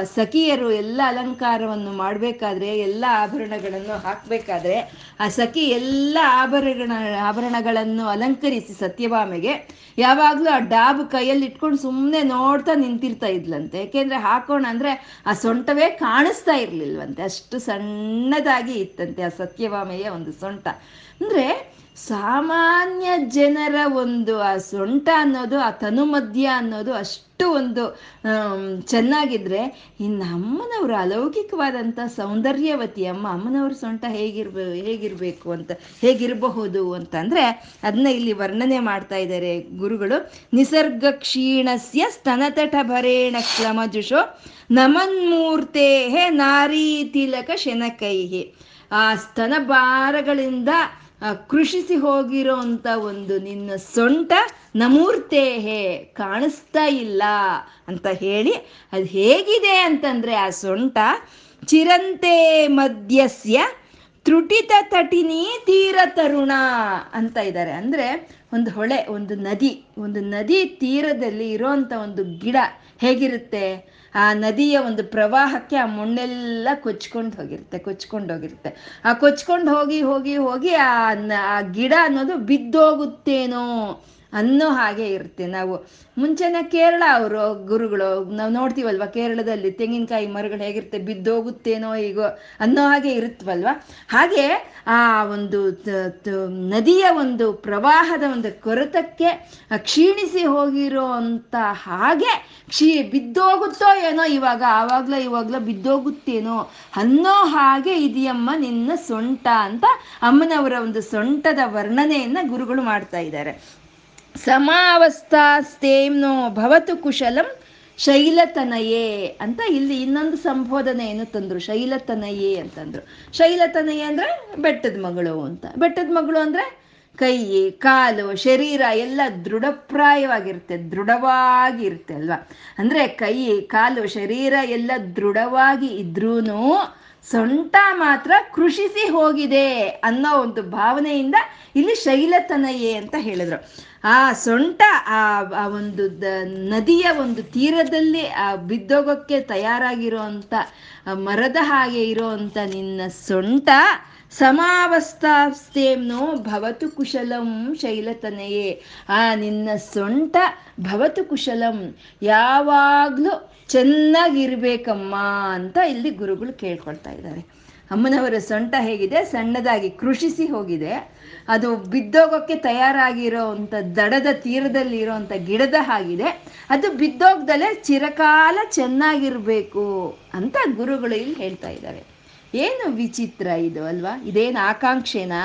ಸಖಿಯರು ಎಲ್ಲ ಅಲಂಕಾರವನ್ನು ಮಾಡಬೇಕಾದ್ರೆ, ಎಲ್ಲ ಆಭರಣಗಳನ್ನು ಹಾಕಬೇಕಾದ್ರೆ, ಆ ಸಖಿ ಎಲ್ಲ ಆಭರಣ, ಆಭರಣಗಳನ್ನು ಅಲಂಕರಿಸಿ ಸತ್ಯಭಾಮೆಗೆ. ಯಾವಾಗಲೂ ಆ ಡಾಬ್ ಕೈಯಲ್ಲಿ ಇಟ್ಕೊಂಡು ಸುಮ್ಮನೆ ನೋಡ್ತಾ ನಿಂತಿರ್ತಾ ಇದ್ಲಂತೆ. ಯಾಕೆಂದ್ರೆ ಹಾಕೋಣ ಅಂದ್ರೆ ಆ ಸೊಂಟವೇ ಕಾಣಿಸ್ತಾ ಇರ್ಲಿಲ್ವಂತೆ. ಅಷ್ಟು ಸಣ್ಣದಾಗಿ ಇತ್ತಂತೆ ಆ ಸತ್ಯಭಾಮೆಯ ಒಂದು ಸೊಂಟ. ಅಂದ್ರೆ ಸಾಮಾನ್ಯ ಜನರ ಒಂದು, ಆ ಸೊಂಟ ಅನ್ನೋದು, ಆ ತನುಮಧ್ಯ ಅನ್ನೋದು ಅಷ್ಟು ಒಂದು ಚೆನ್ನಾಗಿದ್ರೆ ಇನ್ನು ಅಮ್ಮನವರು ಅಲೌಕಿಕವಾದಂಥ ಸೌಂದರ್ಯವತಿ, ಅಮ್ಮ, ಅಮ್ಮನವ್ರ ಸೊಂಟ ಹೇಗಿರ್ಬ, ಹೇಗಿರಬೇಕು ಅಂತ, ಹೇಗಿರಬಹುದು ಅಂತಂದರೆ ಅದನ್ನ ಇಲ್ಲಿ ವರ್ಣನೆ ಮಾಡ್ತಾ ಇದ್ದಾರೆ ಗುರುಗಳು. ನಿಸರ್ಗ ಕ್ಷೀಣಸ್ಯ ಸ್ತನತಟ ಭರೇಣ ಕ್ಲಮಜುಷೋ ನಮನ್ಮೂರ್ತೆ ನಾರೀ ತಿಲಕ ಶನಕೈಹಿ. ಆ ಸ್ತನ ಭಾರಗಳಿಂದ ಕೃಷಿಸಿ ಹೋಗಿರೋ ಅಂತ ಒಂದು ನಿನ್ನ ಸೊಂಟ ನಮೂರ್ತೇಹೆ, ಕಾಣಿಸ್ತಾ ಇಲ್ಲ ಅಂತ ಹೇಳಿ, ಅದು ಹೇಗಿದೆ ಅಂತಂದ್ರೆ ಆ ಸೊಂಟ ಚಿರಂತೆ ಮಧ್ಯಸ್ಯ ತ್ರುಟಿತ ತಟಿನಿ ತೀರ ತರುಣ ಅಂತ ಇದ್ದಾರೆ. ಅಂದ್ರೆ ಒಂದು ಹೊಳೆ, ಒಂದು ನದಿ ಒಂದು ನದಿ ತೀರದಲ್ಲಿ ಇರೋಂಥ ಒಂದು ಗಿಡ ಹೇಗಿರುತ್ತೆ? ಆ ನದಿಯ ಒಂದು ಪ್ರವಾಹಕ್ಕೆ ಆ ಮಣ್ಣೆಲ್ಲ ಕೊಚ್ಕೊಂಡು ಹೋಗಿರುತ್ತೆ ಕೊಚ್ಕೊಂಡು ಹೋಗಿರುತ್ತೆ. ಆ ಕೊಚ್ಕೊಂಡು ಹೋಗಿ ಹೋಗಿ ಹೋಗಿ ಆ ಗಿಡ ಅನ್ನೋದು ಬಿದ್ದೋಗುತ್ತೇನೋ. ಅನ್ನೋ ಹಾಗೆ ಇರುತ್ತೆ. ನಾವು ಮುಂಚೆನೆ ಕೇರಳ ಅವರು, ಗುರುಗಳು ನಾವು ನೋಡ್ತೀವಲ್ವ? ಕೇರಳದಲ್ಲಿ ತೆಂಗಿನಕಾಯಿ ಮರಗಳು ಹೇಗಿರುತ್ತೆ? ಬಿದ್ದೋಗುತ್ತೇನೋ ಈಗ ಅನ್ನೋ ಹಾಗೆ ಇರುತ್ತವಲ್ವ ಹಾಗೆ ಆ ಒಂದು ನದಿಯ ಒಂದು ಪ್ರವಾಹದ ಒಂದು ಕೊರತಕ್ಕೆ ಕ್ಷೀಣಿಸಿ ಹೋಗಿರೋ ಅಂತ ಹಾಗೆ ಕ್ಷೀ, ಬಿದ್ದೋಗುತ್ತೋ ಏನೋ ಇವಾಗ, ಆವಾಗ್ಲೋ ಇವಾಗ್ಲೋ ಬಿದ್ದೋಗುತ್ತೇನೋ ಅನ್ನೋ ಹಾಗೆ ಇದೆಯಮ್ಮ ನಿನ್ನ ಸೊಂಟ ಅಂತ ಅಮ್ಮನವರ ಒಂದು ಸೊಂಟದ ವರ್ಣನೆಯನ್ನ ಗುರುಗಳು ಮಾಡ್ತಾ ಇದ್ದಾರೆ. ಸಮಾವಸ್ಥಾಸ್ತೇಮ್ನೋ ಭವತು ಕುಶಲಂ ಶೈಲತನಯೇ ಅಂತ ಇಲ್ಲಿ ಇನ್ನೊಂದು ಸಂಬೋಧನೆಯನ್ನು ತಂದ್ರು. ಶೈಲತನಯೇ ಅಂತಂದ್ರು. ಶೈಲತನಯೇ ಅಂದ್ರೆ ಬೆಟ್ಟದ ಮಗಳು ಅಂತ. ಬೆಟ್ಟದ ಮಗಳು ಅಂದ್ರೆ ಕೈ ಕಾಲು, ಶರೀರ ಎಲ್ಲ ದೃಢಪ್ರಾಯವಾಗಿರುತ್ತೆ, ದೃಢವಾಗಿರುತ್ತೆ ಅಲ್ವಾ? ಅಂದ್ರೆ ಕೈ ಕಾಲು, ಶರೀರ ಎಲ್ಲ ದೃಢವಾಗಿ ಇದ್ರೂ ಸೊಂಟ ಮಾತ್ರ ಕೃಷಿಸಿ ಹೋಗಿದೆ ಅನ್ನೋ ಒಂದು ಭಾವನೆಯಿಂದ ಇಲ್ಲಿ ಶೈಲತನಯೇ ಅಂತ ಹೇಳಿದ್ರು. ಆ ಸೊಂಟ, ಆ ಒಂದು ನದಿಯ ಒಂದು ತೀರದಲ್ಲಿ, ಆ, ಬಿದ್ದೋಗೋಕ್ಕೆ ತಯಾರಾಗಿರೋಂಥ ಮರದ ಹಾಗೆ ಇರೋಂಥ ನಿನ್ನ ಸೊಂಟ ಸಮಾವಸ್ಥಾಸ್ತೇಮ್ನೋ ಭವತು ಕುಶಲಂ ಶೈಲತನೆಯೇ. ಆ ನಿನ್ನ ಸೊಂಟ ಭವತು ಕುಶಲಂ, ಯಾವಾಗ್ಲೂ ಚೆನ್ನಾಗಿರ್ಬೇಕಮ್ಮ ಅಂತ ಇಲ್ಲಿ ಗುರುಗಳು ಕೇಳ್ಕೊಳ್ತಾ ಇದ್ದಾರೆ. ಅಮ್ಮನವರ ಸೊಂಟ ಹೇಗಿದೆ, ಸಣ್ಣದಾಗಿ ಕೃಷಿಸಿ ಹೋಗಿದೆ. ಅದು ಬಿದ್ದೋಗೋಕ್ಕೆ ತಯಾರಾಗಿರೋ ಅಂಥ ದಡದ ತೀರದಲ್ಲಿ ಇರೋಂಥ ಗಿಡದ ಹಾಗಿದೆ. ಅದು ಬಿದ್ದೋಗ್ದಲೆ ಚಿರಕಾಲ ಚೆನ್ನಾಗಿರಬೇಕು ಅಂತ ಗುರುಗಳು ಇಲ್ಲಿ ಹೇಳ್ತಾ ಇದ್ದಾರೆ. ಏನು ವಿಚಿತ್ರ ಇದು ಅಲ್ವಾ? ಇದೇನು ಆಕಾಂಕ್ಷೆನಾ?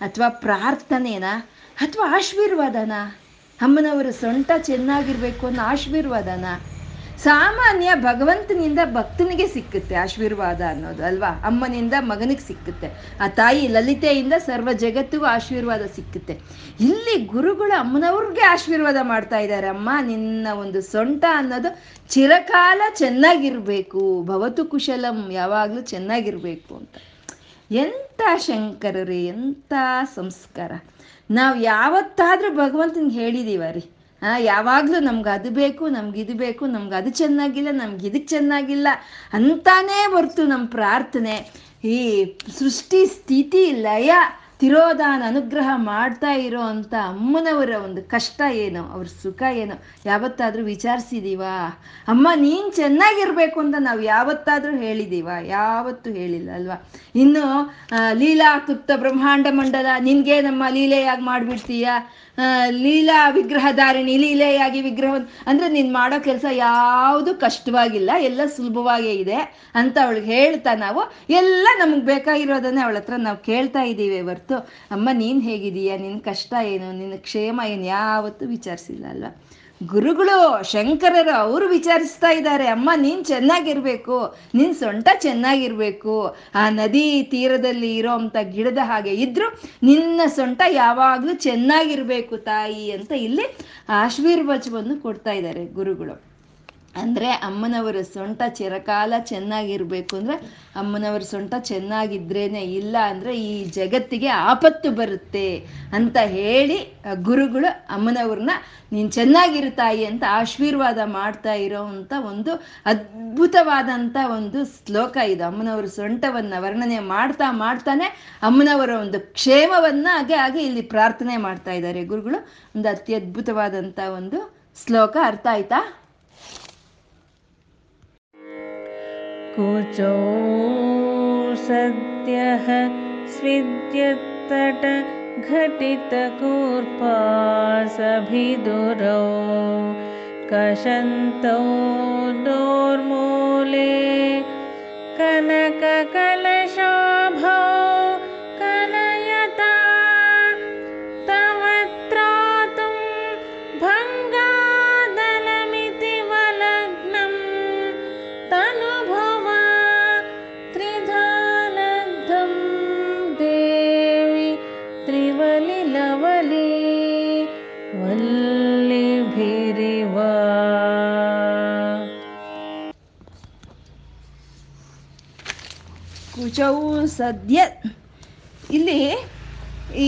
ಅಥವಾ ಪ್ರಾರ್ಥನೆನಾ? ಅಥವಾ ಆಶೀರ್ವಾದನಾ? ಅಮ್ಮನವರ ಸೊಂಟ ಚೆನ್ನಾಗಿರಬೇಕು ಅನ್ನೋ ಆಶೀರ್ವಾದನಾ? ಸಾಮಾನ್ಯ ಭಗವಂತನಿಂದ ಭಕ್ತನಿಗೆ ಸಿಕ್ಕುತ್ತೆ ಆಶೀರ್ವಾದ ಅನ್ನೋದು, ಅಲ್ವಾ? ಅಮ್ಮನಿಂದ ಮಗನಿಗೆ ಸಿಕ್ಕುತ್ತೆ. ಆ ತಾಯಿ ಲಲಿತೆಯಿಂದ ಸರ್ವ ಜಗತ್ತಿಗೂ ಆಶೀರ್ವಾದ ಸಿಕ್ಕುತ್ತೆ. ಇಲ್ಲಿ ಗುರುಗಳು ಅಮ್ಮನವ್ರಿಗೆ ಆಶೀರ್ವಾದ ಮಾಡ್ತಾ ಇದ್ದಾರೆ. ಅಮ್ಮ, ನಿನ್ನ ಒಂದು ಸೊಂಟ ಅನ್ನೋದು ಚಿರಕಾಲ ಚೆನ್ನಾಗಿರ್ಬೇಕು. ಭವತು ಕುಶಲಂ ಯಾವಾಗಲೂ ಚೆನ್ನಾಗಿರ್ಬೇಕು ಅಂತ. ಎಂಥ ಶಂಕರರೇ, ಎಂಥ ಸಂಸ್ಕಾರ. ನಾವು ಯಾವತ್ತಾದ್ರೂ ಭಗವಂತನಿಗೆ ಹೇಳಿದೀವ ರೀ. ಯಾವಾಗಲೂ ನಮ್ಗೆ ಅದು ಬೇಕು, ನಮ್ಗೆ ಇದು ಬೇಕು, ನಮ್ಗೆ ಅದು ಚೆನ್ನಾಗಿಲ್ಲ, ನಮ್ಗೆ ಇದಕ್ಕೆ ಚೆನ್ನಾಗಿಲ್ಲ ಅಂತಾನೇ ಹೊರ್ತು ನಮ್ಮ ಪ್ರಾರ್ಥನೆ. ಈ ಸೃಷ್ಟಿ ಸ್ಥಿತಿ ಲಯ ತಿರೋಧಾನ ಅನುಗ್ರಹ ಮಾಡ್ತಾ ಇರೋ ಅಂತ ಅಮ್ಮನವರ ಒಂದು ಕಷ್ಟ ಏನು, ಅವ್ರ ಸುಖ ಏನು, ಯಾವತ್ತಾದ್ರೂ ವಿಚಾರಿಸಿದೀವಾ? ಅಮ್ಮ, ನೀನ್ ಚೆನ್ನಾಗಿರ್ಬೇಕು ಅಂತ ನಾವು ಯಾವತ್ತಾದ್ರೂ ಹೇಳಿದೀವ? ಯಾವತ್ತು ಹೇಳಿಲ್ಲ, ಅಲ್ವಾ? ಇನ್ನು ಲೀಲಾ ತುಪ್ತ ಬ್ರಹ್ಮಾಂಡ ಮಂಡಲ ನಿನ್ಗೆ ನಮ್ಮ ಲೀಲೆಯಾಗಿ ಮಾಡ್ಬಿಡ್ತೀಯ? ಲೀಲಾ ವಿಗ್ರಹಧಾರಿಣಿ, ಲೀಲೆಯಾಗಿ ವಿಗ್ರಹ ಅಂದ್ರೆ ನೀನ್ ಮಾಡೋ ಕೆಲಸ ಯಾವುದು ಕಷ್ಟವಾಗಿಲ್ಲ, ಎಲ್ಲ ಸುಲಭವಾಗೇ ಇದೆ ಅಂತ ಅವಳಿಗೆ ಹೇಳ್ತಾ ನಾವು, ಎಲ್ಲ ನಮ್ಗೆ ಬೇಕಾಗಿರೋದನ್ನೇ ಅವಳ ಹತ್ರ ನಾವು ಕೇಳ್ತಾ ಇದ್ದೀವಿ ಹೊರ್ತು ಅಮ್ಮ, ನೀನ್ ಹೇಗಿದೀಯ ನಿನ್ ಕಷ್ಟ ಏನು? ನಿನ್ನ ಕ್ಷೇಮ ಏನು? ಯಾವತ್ತೂ ವಿಚಾರಿಸಿಲ್ಲ ಅಲ್ವಾ? ಗುರುಗಳು, ಶಂಕರರು ಅವರು ವಿಚಾರಿಸ್ತಾ ಇದ್ದಾರೆ. ಅಮ್ಮ, ನೀನ್ ಚೆನ್ನಾಗಿರ್ಬೇಕು. ನಿನ್ ಸೊಂಟ ಚೆನ್ನಾಗಿರ್ಬೇಕು. ಆ ನದಿ ತೀರದಲ್ಲಿ ಇರೋಂಥ ಗಿಡದ ಹಾಗೆ ಇದ್ರು ನಿನ್ನ ಸೊಂಟ ಯಾವಾಗ್ಲೂ ಚೆನ್ನಾಗಿರ್ಬೇಕು ತಾಯಿ ಅಂತ ಇಲ್ಲಿ ಆಶೀರ್ವಚವನ್ನು ಕೊಡ್ತಾ ಇದ್ದಾರೆ ಗುರುಗಳು. ಅಂದ್ರೆ ಅಮ್ಮನವರ ಸೊಂಟ ಚಿರಕಾಲ ಚೆನ್ನಾಗಿರಬೇಕು ಅಂದ್ರೆ ಅಮ್ಮನವರ ಸೊಂಟ ಚೆನ್ನಾಗಿದ್ರೇನೆ ಇಲ್ಲ ಅಂದ್ರೆ ಈ ಜಗತ್ತಿಗೆ ಆಪತ್ತು ಬರುತ್ತೆ ಅಂತ ಹೇಳಿ ಗುರುಗಳು ಅಮ್ಮನವ್ರನ್ನ, ನೀನು ಚೆನ್ನಾಗಿರು ತಾಯಿ ಅಂತ ಆಶೀರ್ವಾದ ಮಾಡ್ತಾ ಇರೋವಂಥ ಒಂದು ಅದ್ಭುತವಾದಂಥ ಒಂದು ಶ್ಲೋಕ ಇದು. ಅಮ್ಮನವರ ಸೊಂಟವನ್ನ ವರ್ಣನೆ ಮಾಡ್ತಾ ಮಾಡ್ತಾನೆ ಅಮ್ಮನವರ ಒಂದು ಕ್ಷೇಮವನ್ನ ಹಾಗೆ ಹಾಗೆ ಇಲ್ಲಿ ಪ್ರಾರ್ಥನೆ ಮಾಡ್ತಾ ಇದ್ದಾರೆ ಗುರುಗಳು. ಒಂದು ಅತ್ಯದ್ಭುತವಾದಂಥ ಒಂದು ಶ್ಲೋಕ ಅರ್ಥ ಆಯ್ತಾ? कुचो सद्यः स्विद्यत्तटघटितकूर्पासभिदुरौ कषन्तो दोर्मूले कनकक ಕುಚೌ ಸದ್ಯ. ಇಲ್ಲಿ ಈ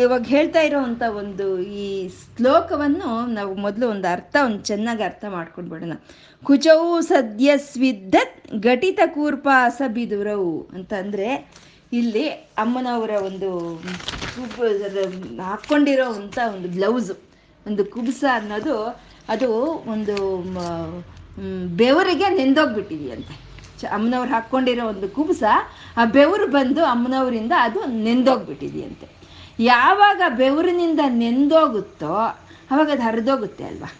ಇವಾಗ ಹೇಳ್ತಾ ಇರೋವಂಥ ಒಂದು ಈ ಶ್ಲೋಕವನ್ನು ನಾವು ಮೊದಲು ಒಂದು ಅರ್ಥ, ಒಂದು ಚೆನ್ನಾಗಿ ಅರ್ಥ ಮಾಡ್ಕೊಂಡ್ಬಿಡೋಣ. ಕುಚೌ ಸದ್ಯ ಸ್ವಿದ್ದತ್ ಘಟಿತ ಕೂರ್ಪಾಸ ಬಿದುರವು ಅಂತಂದರೆ ಇಲ್ಲಿ ಅಮ್ಮನವರ ಒಂದು ಹಾಕ್ಕೊಂಡಿರೋ ಅಂಥ ಒಂದು ಬ್ಲೌಸು, ಒಂದು ಕುಬ್ಸ ಅನ್ನೋದು ಅದು ಒಂದು ಬೆವರಿಗೆ ನೆಂದೋಗ್ಬಿಟ್ಟಿದೆಯಂತೆ. ಅಮ್ಮನವ್ರು ಹಾಕ್ಕೊಂಡಿರೋ ಒಂದು ಕುಬುಸ, ಆ ಬೆವರು ಬಂದು ಅಮ್ಮನವರಿಂದ ಅದು ನೆಂದೋಗ್ಬಿಟ್ಟಿದೆಯಂತೆ. ಯಾವಾಗ ಬೆವರಿನಿಂದ ನೆಂದೋಗುತ್ತೋ ಅವಾಗ ಅದು ಹರಿದೋಗುತ್ತೆ ಅಲ್ವಾ?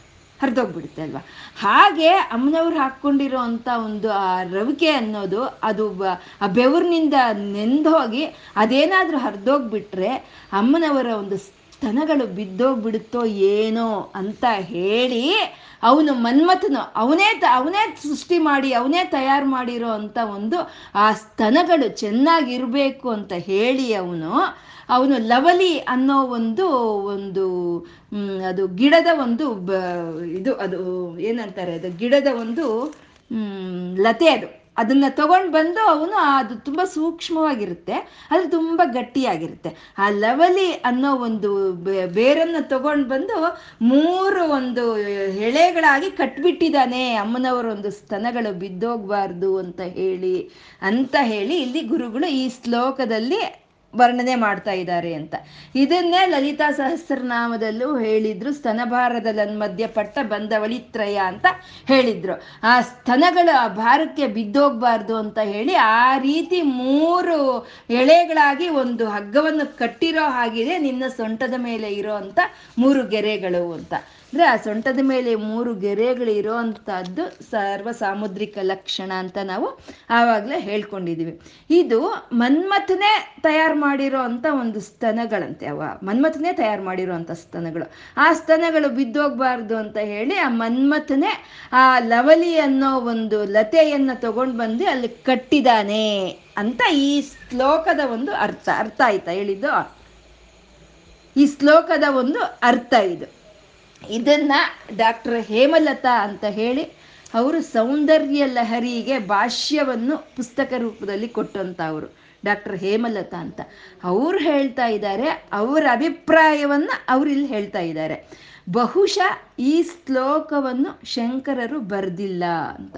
ಹರಿದೋಗ್ಬಿಡುತ್ತೆ ಅಲ್ವಾ? ಹಾಗೆ ಅಮ್ಮನವ್ರು ಹಾಕ್ಕೊಂಡಿರೋ ಅಂಥ ಒಂದು, ಆ ರವಿಕೆ ಅನ್ನೋದು, ಅದು ಆ ಬೆವರಿನಿಂದ ನೆಂದೋಗಿ ಅದೇನಾದರೂ ಹರಿದೋಗ್ಬಿಟ್ರೆ ಅಮ್ಮನವರ ಒಂದು ಸ್ತನಗಳು ಬಿದ್ದೋಗ್ಬಿಡುತ್ತೋ ಏನೋ ಅಂತ ಹೇಳಿ ಅವನು ಮನ್ಮಥನು, ಅವನೇ ತ, ಅವನೇ ಸೃಷ್ಟಿ ಮಾಡಿ, ಅವನೇ ತಯಾರು ಮಾಡಿರೋ ಅಂತ ಒಂದು ಆ ಸ್ತನಗಳು ಚೆನ್ನಾಗಿರಬೇಕು ಅಂತ ಹೇಳಿ ಅವನು ಅವನು ಲವಲಿ ಅನ್ನೋ ಒಂದು ಒಂದು ಅದು ಗಿಡದ ಒಂದು ಇದು ಅದು ಏನಂತಾರೆ ಅದು ಗಿಡದ ಒಂದು ಲತೆ ಅದು. ಅದನ್ನ ತಗೊಂಡು ಬಂದು ಅವನು ಅದು ತುಂಬ ಸೂಕ್ಷ್ಮವಾಗಿರುತ್ತೆ, ಅದು ತುಂಬ ಗಟ್ಟಿಯಾಗಿರುತ್ತೆ. ಆ ಲವಲಿ ಅನ್ನೋ ಒಂದು ಬೇರನ್ನ ತಗೊಂಡು ಬಂದು ಮೂರು ಒಂದು ಎಳೆಗಳಾಗಿ ಕಟ್ಬಿಟ್ಟಿದ್ದಾನೆ. ಅಮ್ಮನವರ ಒಂದು ಸ್ತನಗಳು ಬಿದ್ದೋಗ್ಬಾರ್ದು ಅಂತ ಹೇಳಿ ಅಂತ ಹೇಳಿ ಇಲ್ಲಿ ಗುರುಗಳು ಈ ಶ್ಲೋಕದಲ್ಲಿ ವರ್ಣನೆ ಮಾಡ್ತಾ ಇದ್ದಾರೆ ಅಂತ. ಇದನ್ನೇ ಲಲಿತಾ ಸಹಸ್ರನಾಮದಲ್ಲೂ ಹೇಳಿದ್ರು. ಸ್ತನಭಾರದ ಮಧ್ಯ ಪಟ್ಟ ಬಂದವಳಿತ್ರಯ ಅಂತ ಹೇಳಿದ್ರು. ಆ ಸ್ತನಗಳು ಆ ಭಾರಕ್ಕೆ ಬಿದ್ದೋಗ್ಬಾರ್ದು ಅಂತ ಹೇಳಿ ಆ ರೀತಿ ಮೂರು ಎಳೆಗಳಾಗಿ ಒಂದು ಹಗ್ಗವನ್ನು ಕಟ್ಟಿರೋ ಹಾಗಿದೆ ನಿನ್ನ ಸೊಂಟದ ಮೇಲೆ ಇರೋ ಮೂರು ಗೆರೆಗಳು ಅಂತ. ಅಂದ್ರೆ ಆ ಸೊಂಟದ ಮೇಲೆ ಮೂರು ಗೆರೆಗಳು ಇರೋ ಅಂಥದ್ದು ಸರ್ವ ಸಾಮುದ್ರಿಕ ಲಕ್ಷಣ ಅಂತ ನಾವು ಆವಾಗಲೇ ಹೇಳ್ಕೊಂಡಿದೀವಿ. ಇದು ಮನ್ಮಥನೇ ತಯಾರ್ ಮಾಡಿರೋ ಅಂಥ ಒಂದು ಸ್ತನಗಳಂತೆ ಅವ. ಮನ್ಮಥನೇ ತಯಾರು ಮಾಡಿರೋ ಅಂಥ ಸ್ತನಗಳು. ಆ ಸ್ತನಗಳು ಬಿದ್ದೋಗ್ಬಾರ್ದು ಅಂತ ಹೇಳಿ ಆ ಮನ್ಮಥನೇ ಆ ಲವಲಿ ಅನ್ನೋ ಒಂದು ಲತೆಯನ್ನ ತಗೊಂಡ್ ಬಂದು ಅಲ್ಲಿ ಕಟ್ಟಿದಾನೆ ಅಂತ ಈ ಶ್ಲೋಕದ ಒಂದು ಅರ್ಥ ಅರ್ಥ ಆಯ್ತಾ ಹೇಳಿದ್ದು? ಈ ಶ್ಲೋಕದ ಒಂದು ಅರ್ಥ ಇದು. ಇದನ್ನ ಡಾಕ್ಟರ್ ಹೇಮಲತಾ ಅಂತ ಹೇಳಿ ಅವರು ಸೌಂದರ್ಯ ಲಹರಿಗೆ ಭಾಷ್ಯವನ್ನು ಪುಸ್ತಕ ರೂಪದಲ್ಲಿ ಕೊಟ್ಟಂಥವ್ರು ಡಾಕ್ಟರ್ ಹೇಮಲತಾ ಅಂತ. ಅವ್ರು ಹೇಳ್ತಾ ಇದ್ದಾರೆ, ಅವರ ಅಭಿಪ್ರಾಯವನ್ನ ಅವ್ರು ಇಲ್ಲಿ ಹೇಳ್ತಾ ಇದ್ದಾರೆ. ಬಹುಶಃ ಈ ಶ್ಲೋಕವನ್ನು ಶಂಕರರು ಬರೆದಿಲ್ಲ ಅಂತ.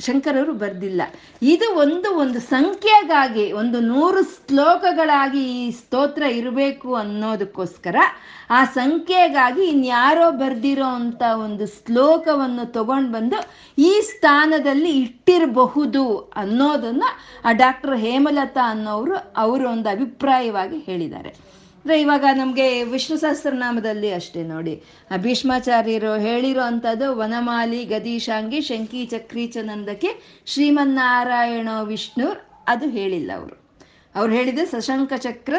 ಶಂಕರರು ಬರ್ದಿಲ್ಲ. ಇದು ಒಂದು ಒಂದು ಸಂಖ್ಯೆಗಾಗಿ, ಒಂದು ನೂರು ಶ್ಲೋಕಗಳಾಗಿ ಈ ಸ್ತೋತ್ರ ಇರಬೇಕು ಅನ್ನೋದಕ್ಕೋಸ್ಕರ ಆ ಸಂಖ್ಯೆಗಾಗಿ ಇನ್ಯಾರೋ ಬರ್ದಿರೋ ಅಂತ ಒಂದು ಶ್ಲೋಕವನ್ನು ತಗೊಂಡು ಬಂದು ಈ ಸ್ಥಾನದಲ್ಲಿ ಇಟ್ಟಿರಬಹುದು ಅನ್ನೋದನ್ನು ಆ ಡಾಕ್ಟರ್ ಹೇಮಲತಾ ಅನ್ನೋರು ಅವರು ಒಂದು ಅಭಿಪ್ರಾಯವಾಗಿ ಹೇಳಿದ್ದಾರೆ. ಅಂದ್ರೆ ಇವಾಗ ನಮಗೆ ವಿಷ್ಣು ಸಹಸ್ರನಾಮದಲ್ಲಿ ಅಷ್ಟೇ ನೋಡಿ. ಭೀಷ್ಮಾಚಾರ್ಯರು ಹೇಳಿರೋ ಅಂಥದ್ದು ವನಮಾಲಿ, ಗದೀಶಾಂಗಿ, ಶಂಕಿ ಚಕ್ರಿ ಚನಂದಕ್ಕೆ ಶ್ರೀಮನ್ನಾರಾಯಣ ವಿಷ್ಣು ಅದು ಹೇಳಿಲ್ಲ ಅವರು. ಅವ್ರು ಹೇಳಿದೆ ಸಶಂಕ ಚಕ್ರ,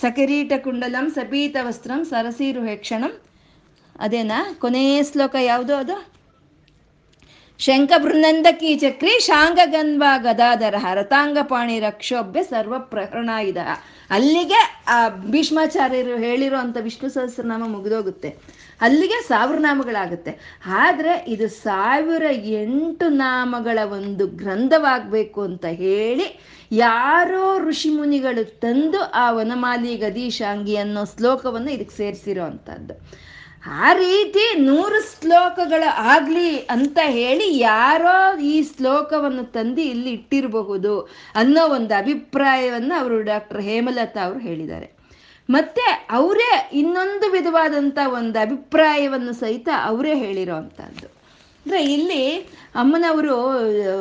ಸಕಿರೀಟ ಕುಂಡಲಂ, ಸಪೀತ ವಸ್ತ್ರಂ, ಸರಸೀರು ಹೆಕ್ಷಣಂ. ಅದೇನಾ? ಕೊನೆಯ ಶ್ಲೋಕ ಯಾವುದು ಅದು? ಶಂಕ ಕೀಚಕ್ರಿ ಚಕ್ರಿ ಶಾಂಗಗನ್ವ ಗದಾಧರ ರತಾಂಗಪಾಣಿ ರಕ್ಷೋಭ್ಯ ಸರ್ವ ಪ್ರಹರಣಾಯುಧ ಅಲ್ಲಿಗೆ, ಆ, ಭೀಷ್ಮಾಚಾರ್ಯರು ಹೇಳಿರೋ ಅಂತ ವಿಷ್ಣು ಸಹಸ್ರನಾಮ ಮುಗಿದೋಗುತ್ತೆ. ಅಲ್ಲಿಗೆ ಸಾವಿರ ನಾಮಗಳಾಗುತ್ತೆ ಆದರೆ, ಇದು ಸಾವಿರ ಎಂಟು ನಾಮಗಳ ಒಂದು ಗ್ರಂಥವಾಗಬೇಕು ಅಂತ ಹೇಳಿ ಯಾರೋ ಋಷಿ ಮುನಿಗಳು ತಂದು ಆ ವನಮಾಲಿ ಗದೀಶಾಂಗಿ ಅನ್ನೋ ಶ್ಲೋಕವನ್ನು ಇದಕ್ಕೆ ಸೇರಿಸಿರೋ ಅಂಥದ್ದು ಆ ರೀತಿ ನೂರು ಶ್ಲೋಕಗಳು ಆಗ್ಲಿ ಅಂತ ಹೇಳಿ ಯಾರೋ ಈ ಶ್ಲೋಕವನ್ನು ತಂದು ಇಲ್ಲಿ ಇಟ್ಟಿರಬಹುದು ಅನ್ನೋ ಒಂದು ಅಭಿಪ್ರಾಯವನ್ನು ಅವರು ಡಾಕ್ಟರ್ ಹೇಮಲತಾ ಅವರು ಹೇಳಿದ್ದಾರೆ. ಮತ್ತೆ ಅವರೇ ಇನ್ನೊಂದು ವಿಧವಾದಂಥ ಒಂದು ಅಭಿಪ್ರಾಯವನ್ನು ಸಹಿತ ಅವರೇ ಹೇಳಿರೋ ಅಂಥದ್ದು. ಅಂದರೆ ಇಲ್ಲಿ ಅಮ್ಮನವರು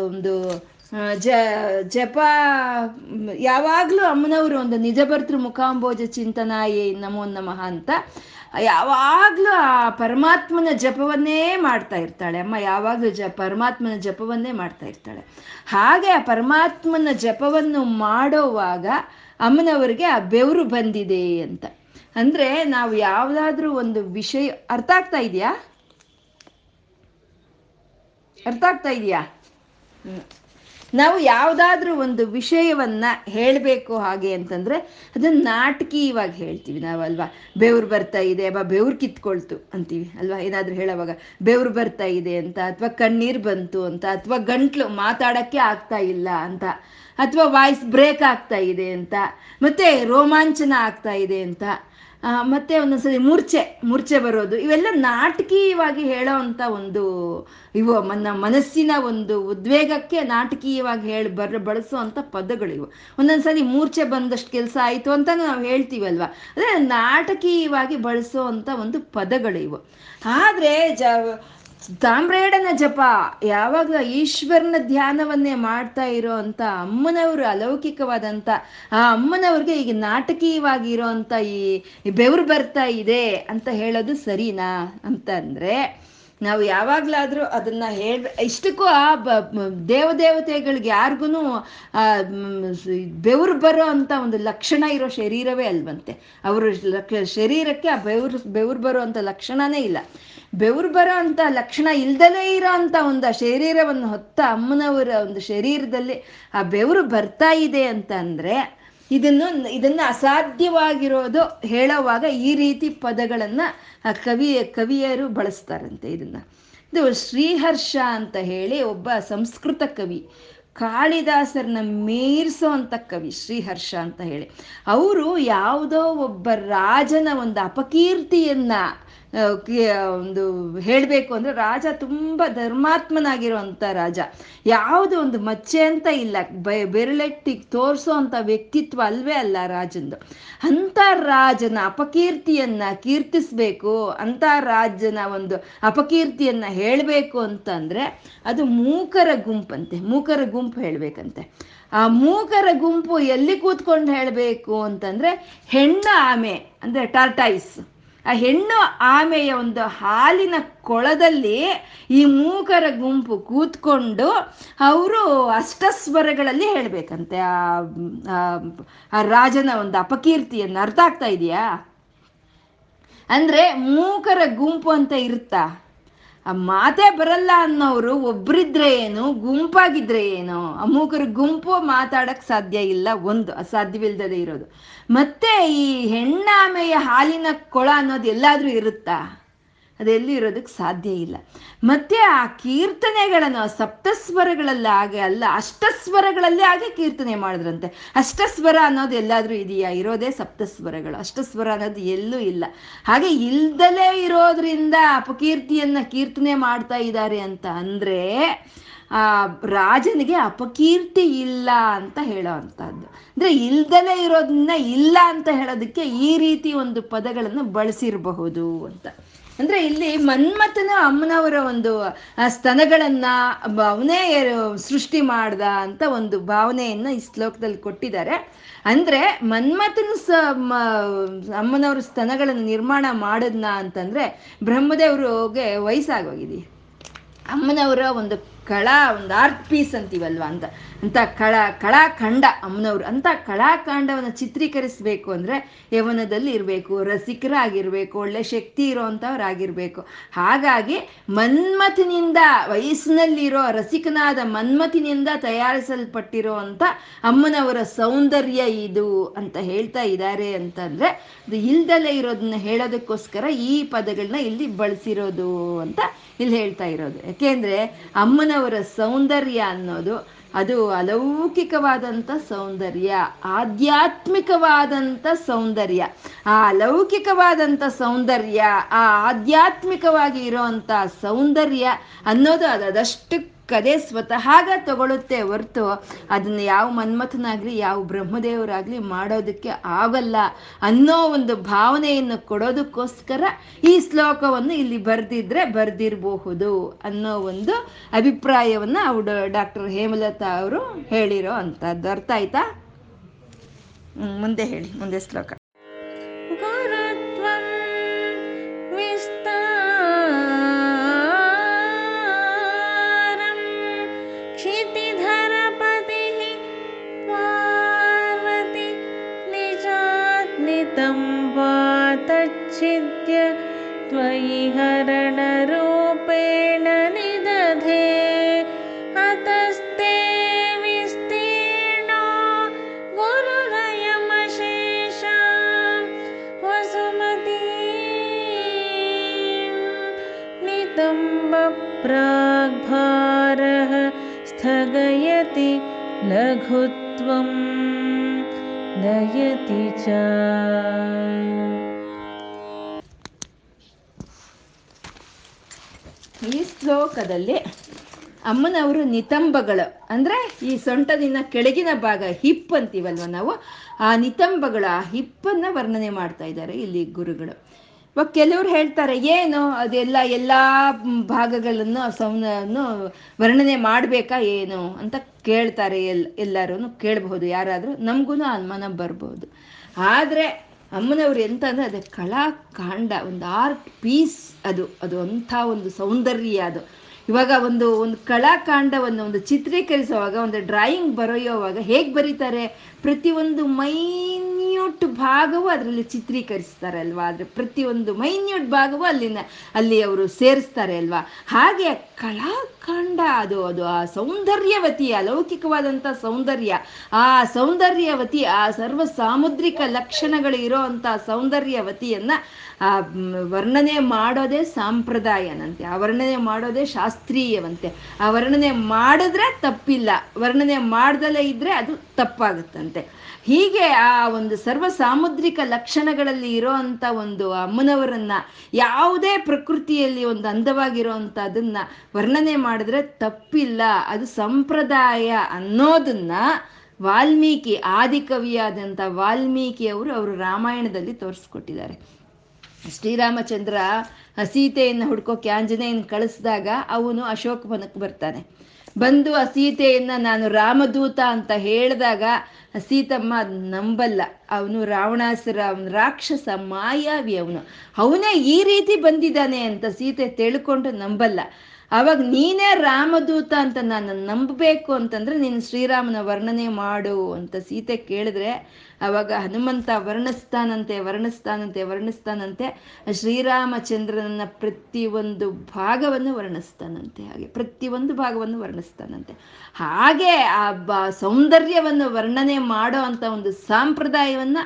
ಒಂದು ಜ, ಜಪ ಯಾವಾಗಲೂ ಅಮ್ಮನವರು ಒಂದು ನಿಜ ಭರ್ತೃ ಮುಖಾಂಬೋಜ ಚಿಂತನಾಯೇ ನಮೋ ನಮಃ ಅಂತ, ಯಾವಾಗಲೂ ಆ ಪರಮಾತ್ಮನ ಜಪವನ್ನೇ ಮಾಡ್ತಾ ಇರ್ತಾಳೆ. ಅಮ್ಮ ಯಾವಾಗಲೂ ಜ, ಪರಮಾತ್ಮನ ಜಪವನ್ನೇ ಮಾಡ್ತಾ ಇರ್ತಾಳೆ. ಹಾಗೆ ಆ ಪರಮಾತ್ಮನ ಜಪವನ್ನು ಮಾಡೋವಾಗ ಅಮ್ಮನವರಿಗೆ ಆ ಬೆವರು ಬಂದಿದೆ ಅಂತ. ಅಂದರೆ ನಾವು ಯಾವುದಾದ್ರೂ ಒಂದು ವಿಷಯ, ಅರ್ಥ ಆಗ್ತಾ ಇದೆಯಾ? ಅರ್ಥ ಆಗ್ತಾ ಇದೆಯಾ. ನಾವು ಯಾವುದಾದ್ರೂ ಒಂದು ವಿಷಯವನ್ನ ಹೇಳಬೇಕು ಹಾಗೆ ಅಂತಂದ್ರೆ ಅದನ್ನ ನಾಟಕೀಯವಾಗಿ ಹೇಳ್ತೀವಿ ನಾವು ಅಲ್ವಾ? ಬೆವ್ರು ಬರ್ತಾ ಇದೆ, ಅಬ್ಬ, ಬೆವ್ರು ಕಿತ್ಕೊಳ್ತು ಅಂತೀವಿ ಅಲ್ವಾ? ಏನಾದ್ರೂ ಹೇಳೋವಾಗ, ಬೆವ್ರು ಬರ್ತಾ ಇದೆ ಅಂತ, ಅಥವಾ ಕಣ್ಣೀರು ಬಂತು ಅಂತ, ಅಥವಾ ಗಂಟ್ಲು ಮಾತಾಡಕ್ಕೆ ಆಗ್ತಾ ಇಲ್ಲ ಅಂತ, ಅಥವಾ ವಾಯ್ಸ್ ಬ್ರೇಕ್ ಆಗ್ತಾ ಇದೆ ಅಂತ, ಮತ್ತೆ ರೋಮಾಂಚನ ಆಗ್ತಾ ಇದೆ ಅಂತ ಮತ್ತೆ ಒಂದೊಂದ್ಸರಿ ಮೂರ್ಛೆ ಮೂರ್ಛೆ ಬರೋದು. ಇವೆಲ್ಲ ನಾಟಕೀಯವಾಗಿ ಹೇಳೋ ಅಂತ ಒಂದು ಇವು ನನ್ನ ಮನಸ್ಸಿನ ಒಂದು ಉದ್ವೇಗಕ್ಕೆ ನಾಟಕೀಯವಾಗಿ ಹೇಳಿ ಬರ್, ಬಳಸುವಂಥ ಪದಗಳಿವು ಒಂದೊಂದ್ಸಲಿ ಮೂರ್ಛೆ ಬಂದಷ್ಟು ಕೆಲಸ ಆಯಿತು ಅಂತ ನಾವು ಹೇಳ್ತೀವಲ್ವ? ಅಂದರೆ ನಾಟಕೀಯವಾಗಿ ಬಳಸುವಂಥ ಒಂದು ಪದಗಳಿವು ಆದರೆ ಜ ತಾಮ್ರೇಡನ ಜಪ. ಯಾವಾಗಲೂ ಈಶ್ವರನ ಧ್ಯಾನವನ್ನೇ ಮಾಡ್ತಾ ಇರೋ ಅಂತ ಅಮ್ಮನವರು ಅಲೌಕಿಕವಾದಂಥ ಆ ಅಮ್ಮನವ್ರಿಗೆ ಈಗ ನಾಟಕೀಯವಾಗಿ ಇರೋ ಈ ಈ ಬೆವರು ಬರ್ತಾ ಇದೆ ಅಂತ ಹೇಳೋದು ಸರಿನಾ? ಅಂತಂದ್ರೆ ನಾವು ಯಾವಾಗಲಾದರೂ ಅದನ್ನ ಹೇಳ್ ಇಷ್ಟಕ್ಕೂ ಆ ದೇವದೇವತೆಗಳಿಗೆ ಯಾರಿಗೂ ಬೆವರು ಬರೋ ಅಂತ ಒಂದು ಲಕ್ಷಣ ಇರೋ ಶರೀರವೇ ಅಲ್ವಂತೆ. ಅವರು ಶರೀರಕ್ಕೆ ಆ ಬೆವರು ಬೆವರು ಬರೋ ಅಂತ ಲಕ್ಷಣನೇ ಇಲ್ಲ. ಬೆವರು ಬರೋ ಅಂತ ಲಕ್ಷಣ ಇಲ್ದಲೇ ಇರೋ ಅಂತ ಒಂದು ಶರೀರವನ್ನು ಹೊತ್ತ ಅಮ್ಮನವರ ಒಂದು ಶರೀರದಲ್ಲಿ ಆ ಬೆವರು ಬರ್ತಾ ಇದೆ ಅಂತ ಅಂದ್ರೆ ಇದನ್ನು, ಇದನ್ನ ಅಸಾಧ್ಯವಾಗಿರೋದು ಹೇಳೋವಾಗ ಈ ರೀತಿ ಪದಗಳನ್ನ ಕವಿ, ಕವಿಯರು ಬಳಸ್ತಾರಂತೆ ಇದನ್ನ. ಇದು ಶ್ರೀಹರ್ಷ ಅಂತ ಹೇಳಿ ಒಬ್ಬ ಸಂಸ್ಕೃತ ಕವಿ, ಕಾಳಿದಾಸರನ್ನ ಮೀರಿಸೋ ಅಂತ ಕವಿ ಶ್ರೀಹರ್ಷ ಅಂತ ಹೇಳಿ. ಅವರು ಯಾವುದೋ ಒಬ್ಬ ರಾಜನ ಒಂದು ಅಪಕೀರ್ತಿಯನ್ನ ಒಂದು ಹೇಳಬೇಕು ಅಂದ್ರೆ ರಾಜ ತುಂಬ ಧರ್ಮಾತ್ಮನಾಗಿರುವಂಥ ರಾಜ. ಯಾವುದು ಒಂದು ಮಚ್ಚೆ ಅಂತ ಇಲ್ಲ. ಬೆ, ಬೆರಳೆಟ್ಟಿ ತೋರಿಸೋ ಅಂಥ ವ್ಯಕ್ತಿತ್ವ ಅಲ್ವೇ ಅಲ್ಲ ರಾಜಂದು. ಅಂಥ ರಾಜನ ಅಪಕೀರ್ತಿಯನ್ನ ಕೀರ್ತಿಸ್ಬೇಕು ಅಂಥ ರಾಜನ ಒಂದು ಅಪಕೀರ್ತಿಯನ್ನ ಹೇಳಬೇಕು ಅಂತಂದ್ರೆ ಅದು ಮೂಕರ ಗುಂಪಂತೆ. ಮೂಕರ ಗುಂಪು ಹೇಳ್ಬೇಕಂತೆ. ಆ ಮೂಕರ ಗುಂಪು ಎಲ್ಲಿ ಕೂತ್ಕೊಂಡು ಹೇಳಬೇಕು ಅಂತಂದ್ರೆ ಹೆಣ್ಣು ಆಮೆ, ಅಂದ್ರೆ ಟಾರ್ಟೈಸ್ ಆ ಹೆಣ್ಣು ಆಮೆಯ ಒಂದು ಹಾಲಿನ ಕೊಳದಲ್ಲಿ ಈ ಮೂಕರ ಗುಂಪು ಕೂತ್ಕೊಂಡು ಅವರು ಅಷ್ಟಸ್ವರಗಳಲ್ಲಿ ಹೇಳಬೇಕಂತೆ. ಆ ರಾಜನ ಒಂದು ಅಪಕೀರ್ತಿಯನ್ನು ಅರ್ಥ ಆಗ್ತಾ ಇದೆಯಾ? ಅಂದ್ರೆ ಮೂಕರ ಗುಂಪು ಅಂತ ಇರುತ್ತಾ? ಆ ಮಾತೇ ಬರಲ್ಲ ಅನ್ನೋರು ಒಬ್ರಿದ್ರೆ ಏನು, ಗುಂಪಾಗಿದ್ರೆ ಏನು? ಆ ಮೂಕರ ಗುಂಪು ಮಾತಾಡಕ್ ಸಾಧ್ಯ ಇಲ್ಲ ಒಂದು, ಅಸಾಧ್ಯವಿಲ್ದದೆ ಇರೋದು. ಮತ್ತೆ ಈ ಹೆಣ್ಣಾಮೆಯ ಹಾಲಿನ ಕೊಳ ಅನ್ನೋದು ಎಲ್ಲಾದ್ರೂ ಇರುತ್ತಾ? ಅದೆಲ್ಲೂ ಇರೋದಕ್ಕೆ ಸಾಧ್ಯ ಇಲ್ಲ. ಮತ್ತೆ ಆ ಕೀರ್ತನೆಗಳನ್ನು, ಸಪ್ತಸ್ವರಗಳಲ್ಲಿ ಹಾಗೆ ಅಲ್ಲ, ಅಷ್ಟಸ್ವರಗಳಲ್ಲೇ ಹಾಗೆ ಕೀರ್ತನೆ ಮಾಡಿದ್ರಂತೆ. ಅಷ್ಟಸ್ವರ ಅನ್ನೋದು ಎಲ್ಲಾದರೂ ಇದೆಯಾ? ಇರೋದೇ ಸಪ್ತಸ್ವರಗಳು. ಅಷ್ಟಸ್ವರ ಅನ್ನೋದು ಎಲ್ಲೂ ಇಲ್ಲ. ಹಾಗೆ ಇಲ್ದಲೇ ಇರೋದ್ರಿಂದ ಅಪಕೀರ್ತಿಯನ್ನ ಕೀರ್ತನೆ ಮಾಡ್ತಾ ಇದ್ದಾರೆ ಅಂತ ಅಂದ್ರೆ, ಆ, ರಾಜನಿಗೆ ಅಪಕೀರ್ತಿ ಇಲ್ಲ ಅಂತ ಹೇಳೋ ಅಂಥದ್ದು. ಅಂದ್ರೆ ಇಲ್ದಲೇ ಇರೋದನ್ನ ಇಲ್ಲ ಅಂತ ಹೇಳೋದಕ್ಕೆ ಈ ರೀತಿ ಒಂದು ಪದಗಳನ್ನು ಬಳಸಿರಬಹುದು ಅಂತ. ಅಂದ್ರೆ ಇಲ್ಲಿ ಮನ್ಮಥನ ಅಮ್ಮನವರ ಒಂದು ಸ್ತನಗಳನ್ನ ಅವನೇ ಸೃಷ್ಟಿ ಮಾಡ್ದ ಅಂತ ಒಂದು ಭಾವನೆಯನ್ನ ಈ ಶ್ಲೋಕದಲ್ಲಿ ಕೊಟ್ಟಿದ್ದಾರೆ. ಅಂದ್ರೆ ಮನ್ಮಥನ ಸ ಅಮ್ಮನವ್ರ ಸ್ತನಗಳನ್ನು ನಿರ್ಮಾಣ ಮಾಡದ್ನ ಅಂತಂದ್ರೆ ಬ್ರಹ್ಮದೇವ್ರಿಗೆ ವಯಸ್ಸಾಗೋಗಿದೆ. ಅಮ್ಮನವರ ಒಂದು ಕಳ, ಒಂದು ಆರ್ಟ್ ಪೀಸ್ ಅಂತೀವಲ್ವಾ ಅಂತ. ಅಂತ ಕಳ, ಕಳಾಖಂಡ ಅಮ್ಮನವ್ರು. ಅಂತ ಕಳಾಖಂಡವನ್ನು ಚಿತ್ರೀಕರಿಸ್ಬೇಕು ಅಂದ್ರೆ ಯವನದಲ್ಲಿ ಇರಬೇಕು, ರಸಿಕರಾಗಿರ್ಬೇಕು, ಒಳ್ಳೆ ಶಕ್ತಿ ಇರೋವಂಥವ್ರಾಗಿರ್ಬೇಕು ಹಾಗಾಗಿ ಮನ್ಮಥನಿಂದ, ವಯಸ್ಸಿನಲ್ಲಿರೋ, ರಸಿಕನಾದ ಮನ್ಮಥಿನಿಂದ ತಯಾರಿಸಲ್ಪಟ್ಟಿರೋ ಅಂತ ಅಮ್ಮನವರ ಸೌಂದರ್ಯ ಇದು ಅಂತ ಹೇಳ್ತಾ ಇದ್ದಾರೆ ಅಂತಂದ್ರೆ ಅದು ಇಲ್ದಲೇ ಇರೋದನ್ನ ಹೇಳೋದಕ್ಕೋಸ್ಕರ ಈ ಪದಗಳನ್ನ ಇಲ್ಲಿ ಬಳಸಿರೋದು ಅಂತ ಇಲ್ಲಿ ಹೇಳ್ತಾ ಇರೋದು. ಯಾಕೆಂದ್ರೆ ಅಮ್ಮನವರ ಸೌಂದರ್ಯ ಅನ್ನೋದು ಅದು ಅಲೌಕಿಕವಾದಂತ ಸೌಂದರ್ಯ ಆಧ್ಯಾತ್ಮಿಕವಾದಂಥ ಸೌಂದರ್ಯ. ಆ ಅಲೌಕಿಕವಾದಂಥ ಸೌಂದರ್ಯ, ಆ ಆಧ್ಯಾತ್ಮಿಕವಾಗಿ ಇರೋವಂಥ ಸೌಂದರ್ಯ ಅನ್ನೋದು ಅದು ಅದಷ್ಟಕ್ಕದೇ ಸ್ವತಃಗ ತಗೊಳುತ್ತೆ ಹೊರ್ತು ಅದನ್ನ ಯಾವ ಮನ್ಮಥನಾಗ್ಲಿ, ಯಾವ ಬ್ರಹ್ಮದೇವರಾಗ್ಲಿ ಮಾಡೋದಕ್ಕೆ ಆಗಲ್ಲ ಅನ್ನೋ ಒಂದು ಭಾವನೆಯನ್ನು ಕೊಡೋದಕ್ಕೋಸ್ಕರ ಈ ಶ್ಲೋಕವನ್ನು ಇಲ್ಲಿ ಬರೆದಿದ್ರೆ ಬರೆದಿರಬಹುದು ಅನ್ನೋ ಒಂದು ಅಭಿಪ್ರಾಯವನ್ನ ಡಾಕ್ಟರ್ ಹೇಮಲತಾ ಅವರು ಹೇಳಿರೋ ಅಂಥದ್ದು. ಅರ್ಥ ಆಯ್ತಾ? ಮುಂದೆ ಹೇಳಿ, ಮುಂದೆ ಶ್ಲೋಕ. लघुत्वं दयति च ಈ ಶ್ಲೋಕದಲ್ಲಿ ಅಮ್ಮನವರು ನಿತಂಬಗಳು ಅಂದ್ರೆ ಈ ಸೊಂಟದಿನ ಕೆಳಗಿನ ಭಾಗ ಹಿಪ್ ಅಂತೀವಲ್ವ ನಾವು ಆ ನಿತಂಬಗಳ ಆ ಹಿಪ್ಪನ್ನ ವರ್ಣನೆ ಮಾಡ್ತಾ ಇದ್ದಾರೆ ಇಲ್ಲಿ ಗುರುಗಳು ಇವಾಗ ಕೆಲವ್ರು ಹೇಳ್ತಾರೆ, ಏನು ಅದೆಲ್ಲ ಎಲ್ಲ ಭಾಗಗಳನ್ನು ಸೌನನ್ನು ವರ್ಣನೆ ಮಾಡಬೇಕಾ ಏನು? ಅಂತ ಕೇಳ್ತಾರೆ ಎಲ್ ಎಲ್ಲರೂ ಕೇಳಬಹುದು, ಯಾರಾದರೂ ನಮಗೂ ಅನುಮಾನ ಬರ್ಬೋದು. ಆದರೆ ಅಮ್ಮನವ್ರು ಎಂತ ಅಂದರೆ ಕಲಾ ಕಲಾಕಾಂಡ ಒಂದು ಆರ್ಟ್ ಪೀಸ್ ಅದು ಅದು ಅಂಥ ಒಂದು ಸೌಂದರ್ಯ ಅದು. ಇವಾಗ ಒಂದು ಒಂದು ಕಲಾಕಾಂಡವನ್ನು ಒಂದು ಚಿತ್ರೀಕರಿಸುವಾಗ, ಒಂದು ಡ್ರಾಯಿಂಗ್ ಬರೆಯುವಾಗ ಹೇಗೆ ಬರೀತಾರೆ? ಪ್ರತಿಯೊಂದು ಮೈನ್ಯೂಟ್ ಭಾಗವೂ ಅದರಲ್ಲಿ ಚಿತ್ರೀಕರಿಸ್ತಾರೆ ಅಲ್ವಾ? ಆದರೆ ಪ್ರತಿಯೊಂದು ಮೈನ್ಯೂಟ್ ಭಾಗವೂ ಅಲ್ಲಿನ, ಅಲ್ಲಿ ಅವರು ಸೇರಿಸ್ತಾರೆ ಅಲ್ವಾ? ಹಾಗೆ ಕಲಾಕಾಂಡ ಅದು ಅದು ಆ ಸೌಂದರ್ಯವತಿ, ಅಲೌಕಿಕವಾದಂಥ ಸೌಂದರ್ಯ, ಆ ಸೌಂದರ್ಯವತಿ, ಆ ಸರ್ವ ಸಾಮುದ್ರಿಕ ಲಕ್ಷಣಗಳು ಇರೋ ಅಂಥ ಸೌಂದರ್ಯವತಿಯನ್ನ ಆ ವರ್ಣನೆ ಮಾಡೋದೇ ಸಾಂಪ್ರದಾಯನಂತೆ, ಆ ವರ್ಣನೆ ಮಾಡೋದೇ ಶಾಸ್ತ್ರೀಯವಂತೆ, ಆ ವರ್ಣನೆ ಮಾಡಿದ್ರೆ ತಪ್ಪಿಲ್ಲ, ವರ್ಣನೆ ಮಾಡ್ದಲೇ ಇದ್ರೆ ಅದು ತಪ್ಪಾಗುತ್ತಂತೆ. ಹೀಗೆ ಆ ಒಂದು ಸರ್ವ ಸಾಮುದ್ರಿಕ ಲಕ್ಷಣಗಳಲ್ಲಿ ಇರೋ ಅಂಥ ಒಂದು ಅಮ್ಮನವರನ್ನ, ಯಾವುದೇ ಪ್ರಕೃತಿಯಲ್ಲಿ ಒಂದು ಅಂದವಾಗಿರೋ ಅದನ್ನ ವರ್ಣನೆ ಮಾಡಿದ್ರೆ ತಪ್ಪಿಲ್ಲ, ಅದು ಸಂಪ್ರದಾಯ ಅನ್ನೋದನ್ನ ವಾಲ್ಮೀಕಿ, ಆದಿಕವಿಯಾದಂಥ ವಾಲ್ಮೀಕಿ ಅವರು ಅವರು ರಾಮಾಯಣದಲ್ಲಿ ತೋರಿಸ್ಕೊಟ್ಟಿದ್ದಾರೆ. ಶ್ರೀರಾಮಚಂದ್ರ ಸೀತೆಯನ್ನು ಹುಡ್ಕೋಕೆ ಆಂಜನೇಯನ ಕಳಿಸಿದಾಗ ಅವನು ಅಶೋಕ ಅಶೋಕವನಕ್ಕೆ ಬರ್ತಾನೆ. ಬಂದು ಆ ಸೀತೆಯನ್ನು ನಾನು ರಾಮದೂತ ಅಂತ ಹೇಳಿದಾಗ ಸೀತಮ್ಮ ನಂಬಲ್ಲ. ಅವನು ರಾವಣಾಸುರ, ಅವನು ರಾಕ್ಷಸ, ಮಾಯಾವಿ ಅವನು. ಅವನೇ ಈ ರೀತಿ ಬಂದಿದ್ದಾನೆ ಅಂತ ಸೀತೆ ತಿಳ್ಕೊಂಡು ನಂಬಲ್ಲ. ಅವಾಗ ನೀನೇ ರಾಮದೂತ ಅಂತ ನಾನು ನಂಬಬೇಕು ಅಂತಂದ್ರೆ ನೀನು ಶ್ರೀರಾಮನ ವರ್ಣನೆ ಮಾಡು ಅಂತ ಸೀತೆ ಕೇಳಿದ್ರೆ ಅವಾಗ ಹನುಮಂತ ವರ್ಣಿಸ್ತಾನಂತೆ ವರ್ಣಿಸ್ತಾನಂತೆ ವರ್ಣಿಸ್ತಾನಂತೆ ಶ್ರೀರಾಮಚಂದ್ರನ ಪ್ರತಿಯೊಂದು ಭಾಗವನ್ನು ವರ್ಣಿಸ್ತಾನಂತೆ ಹಾಗೆ ಪ್ರತಿಯೊಂದು ಭಾಗವನ್ನು ವರ್ಣಿಸ್ತಾನಂತೆ ಹಾಗೆ ಆ ಬ ಸೌಂದರ್ಯವನ್ನು ವರ್ಣನೆ ಮಾಡೋ ಅಂತ ಒಂದು ಸಾಂಪ್ರದಾಯವನ್ನ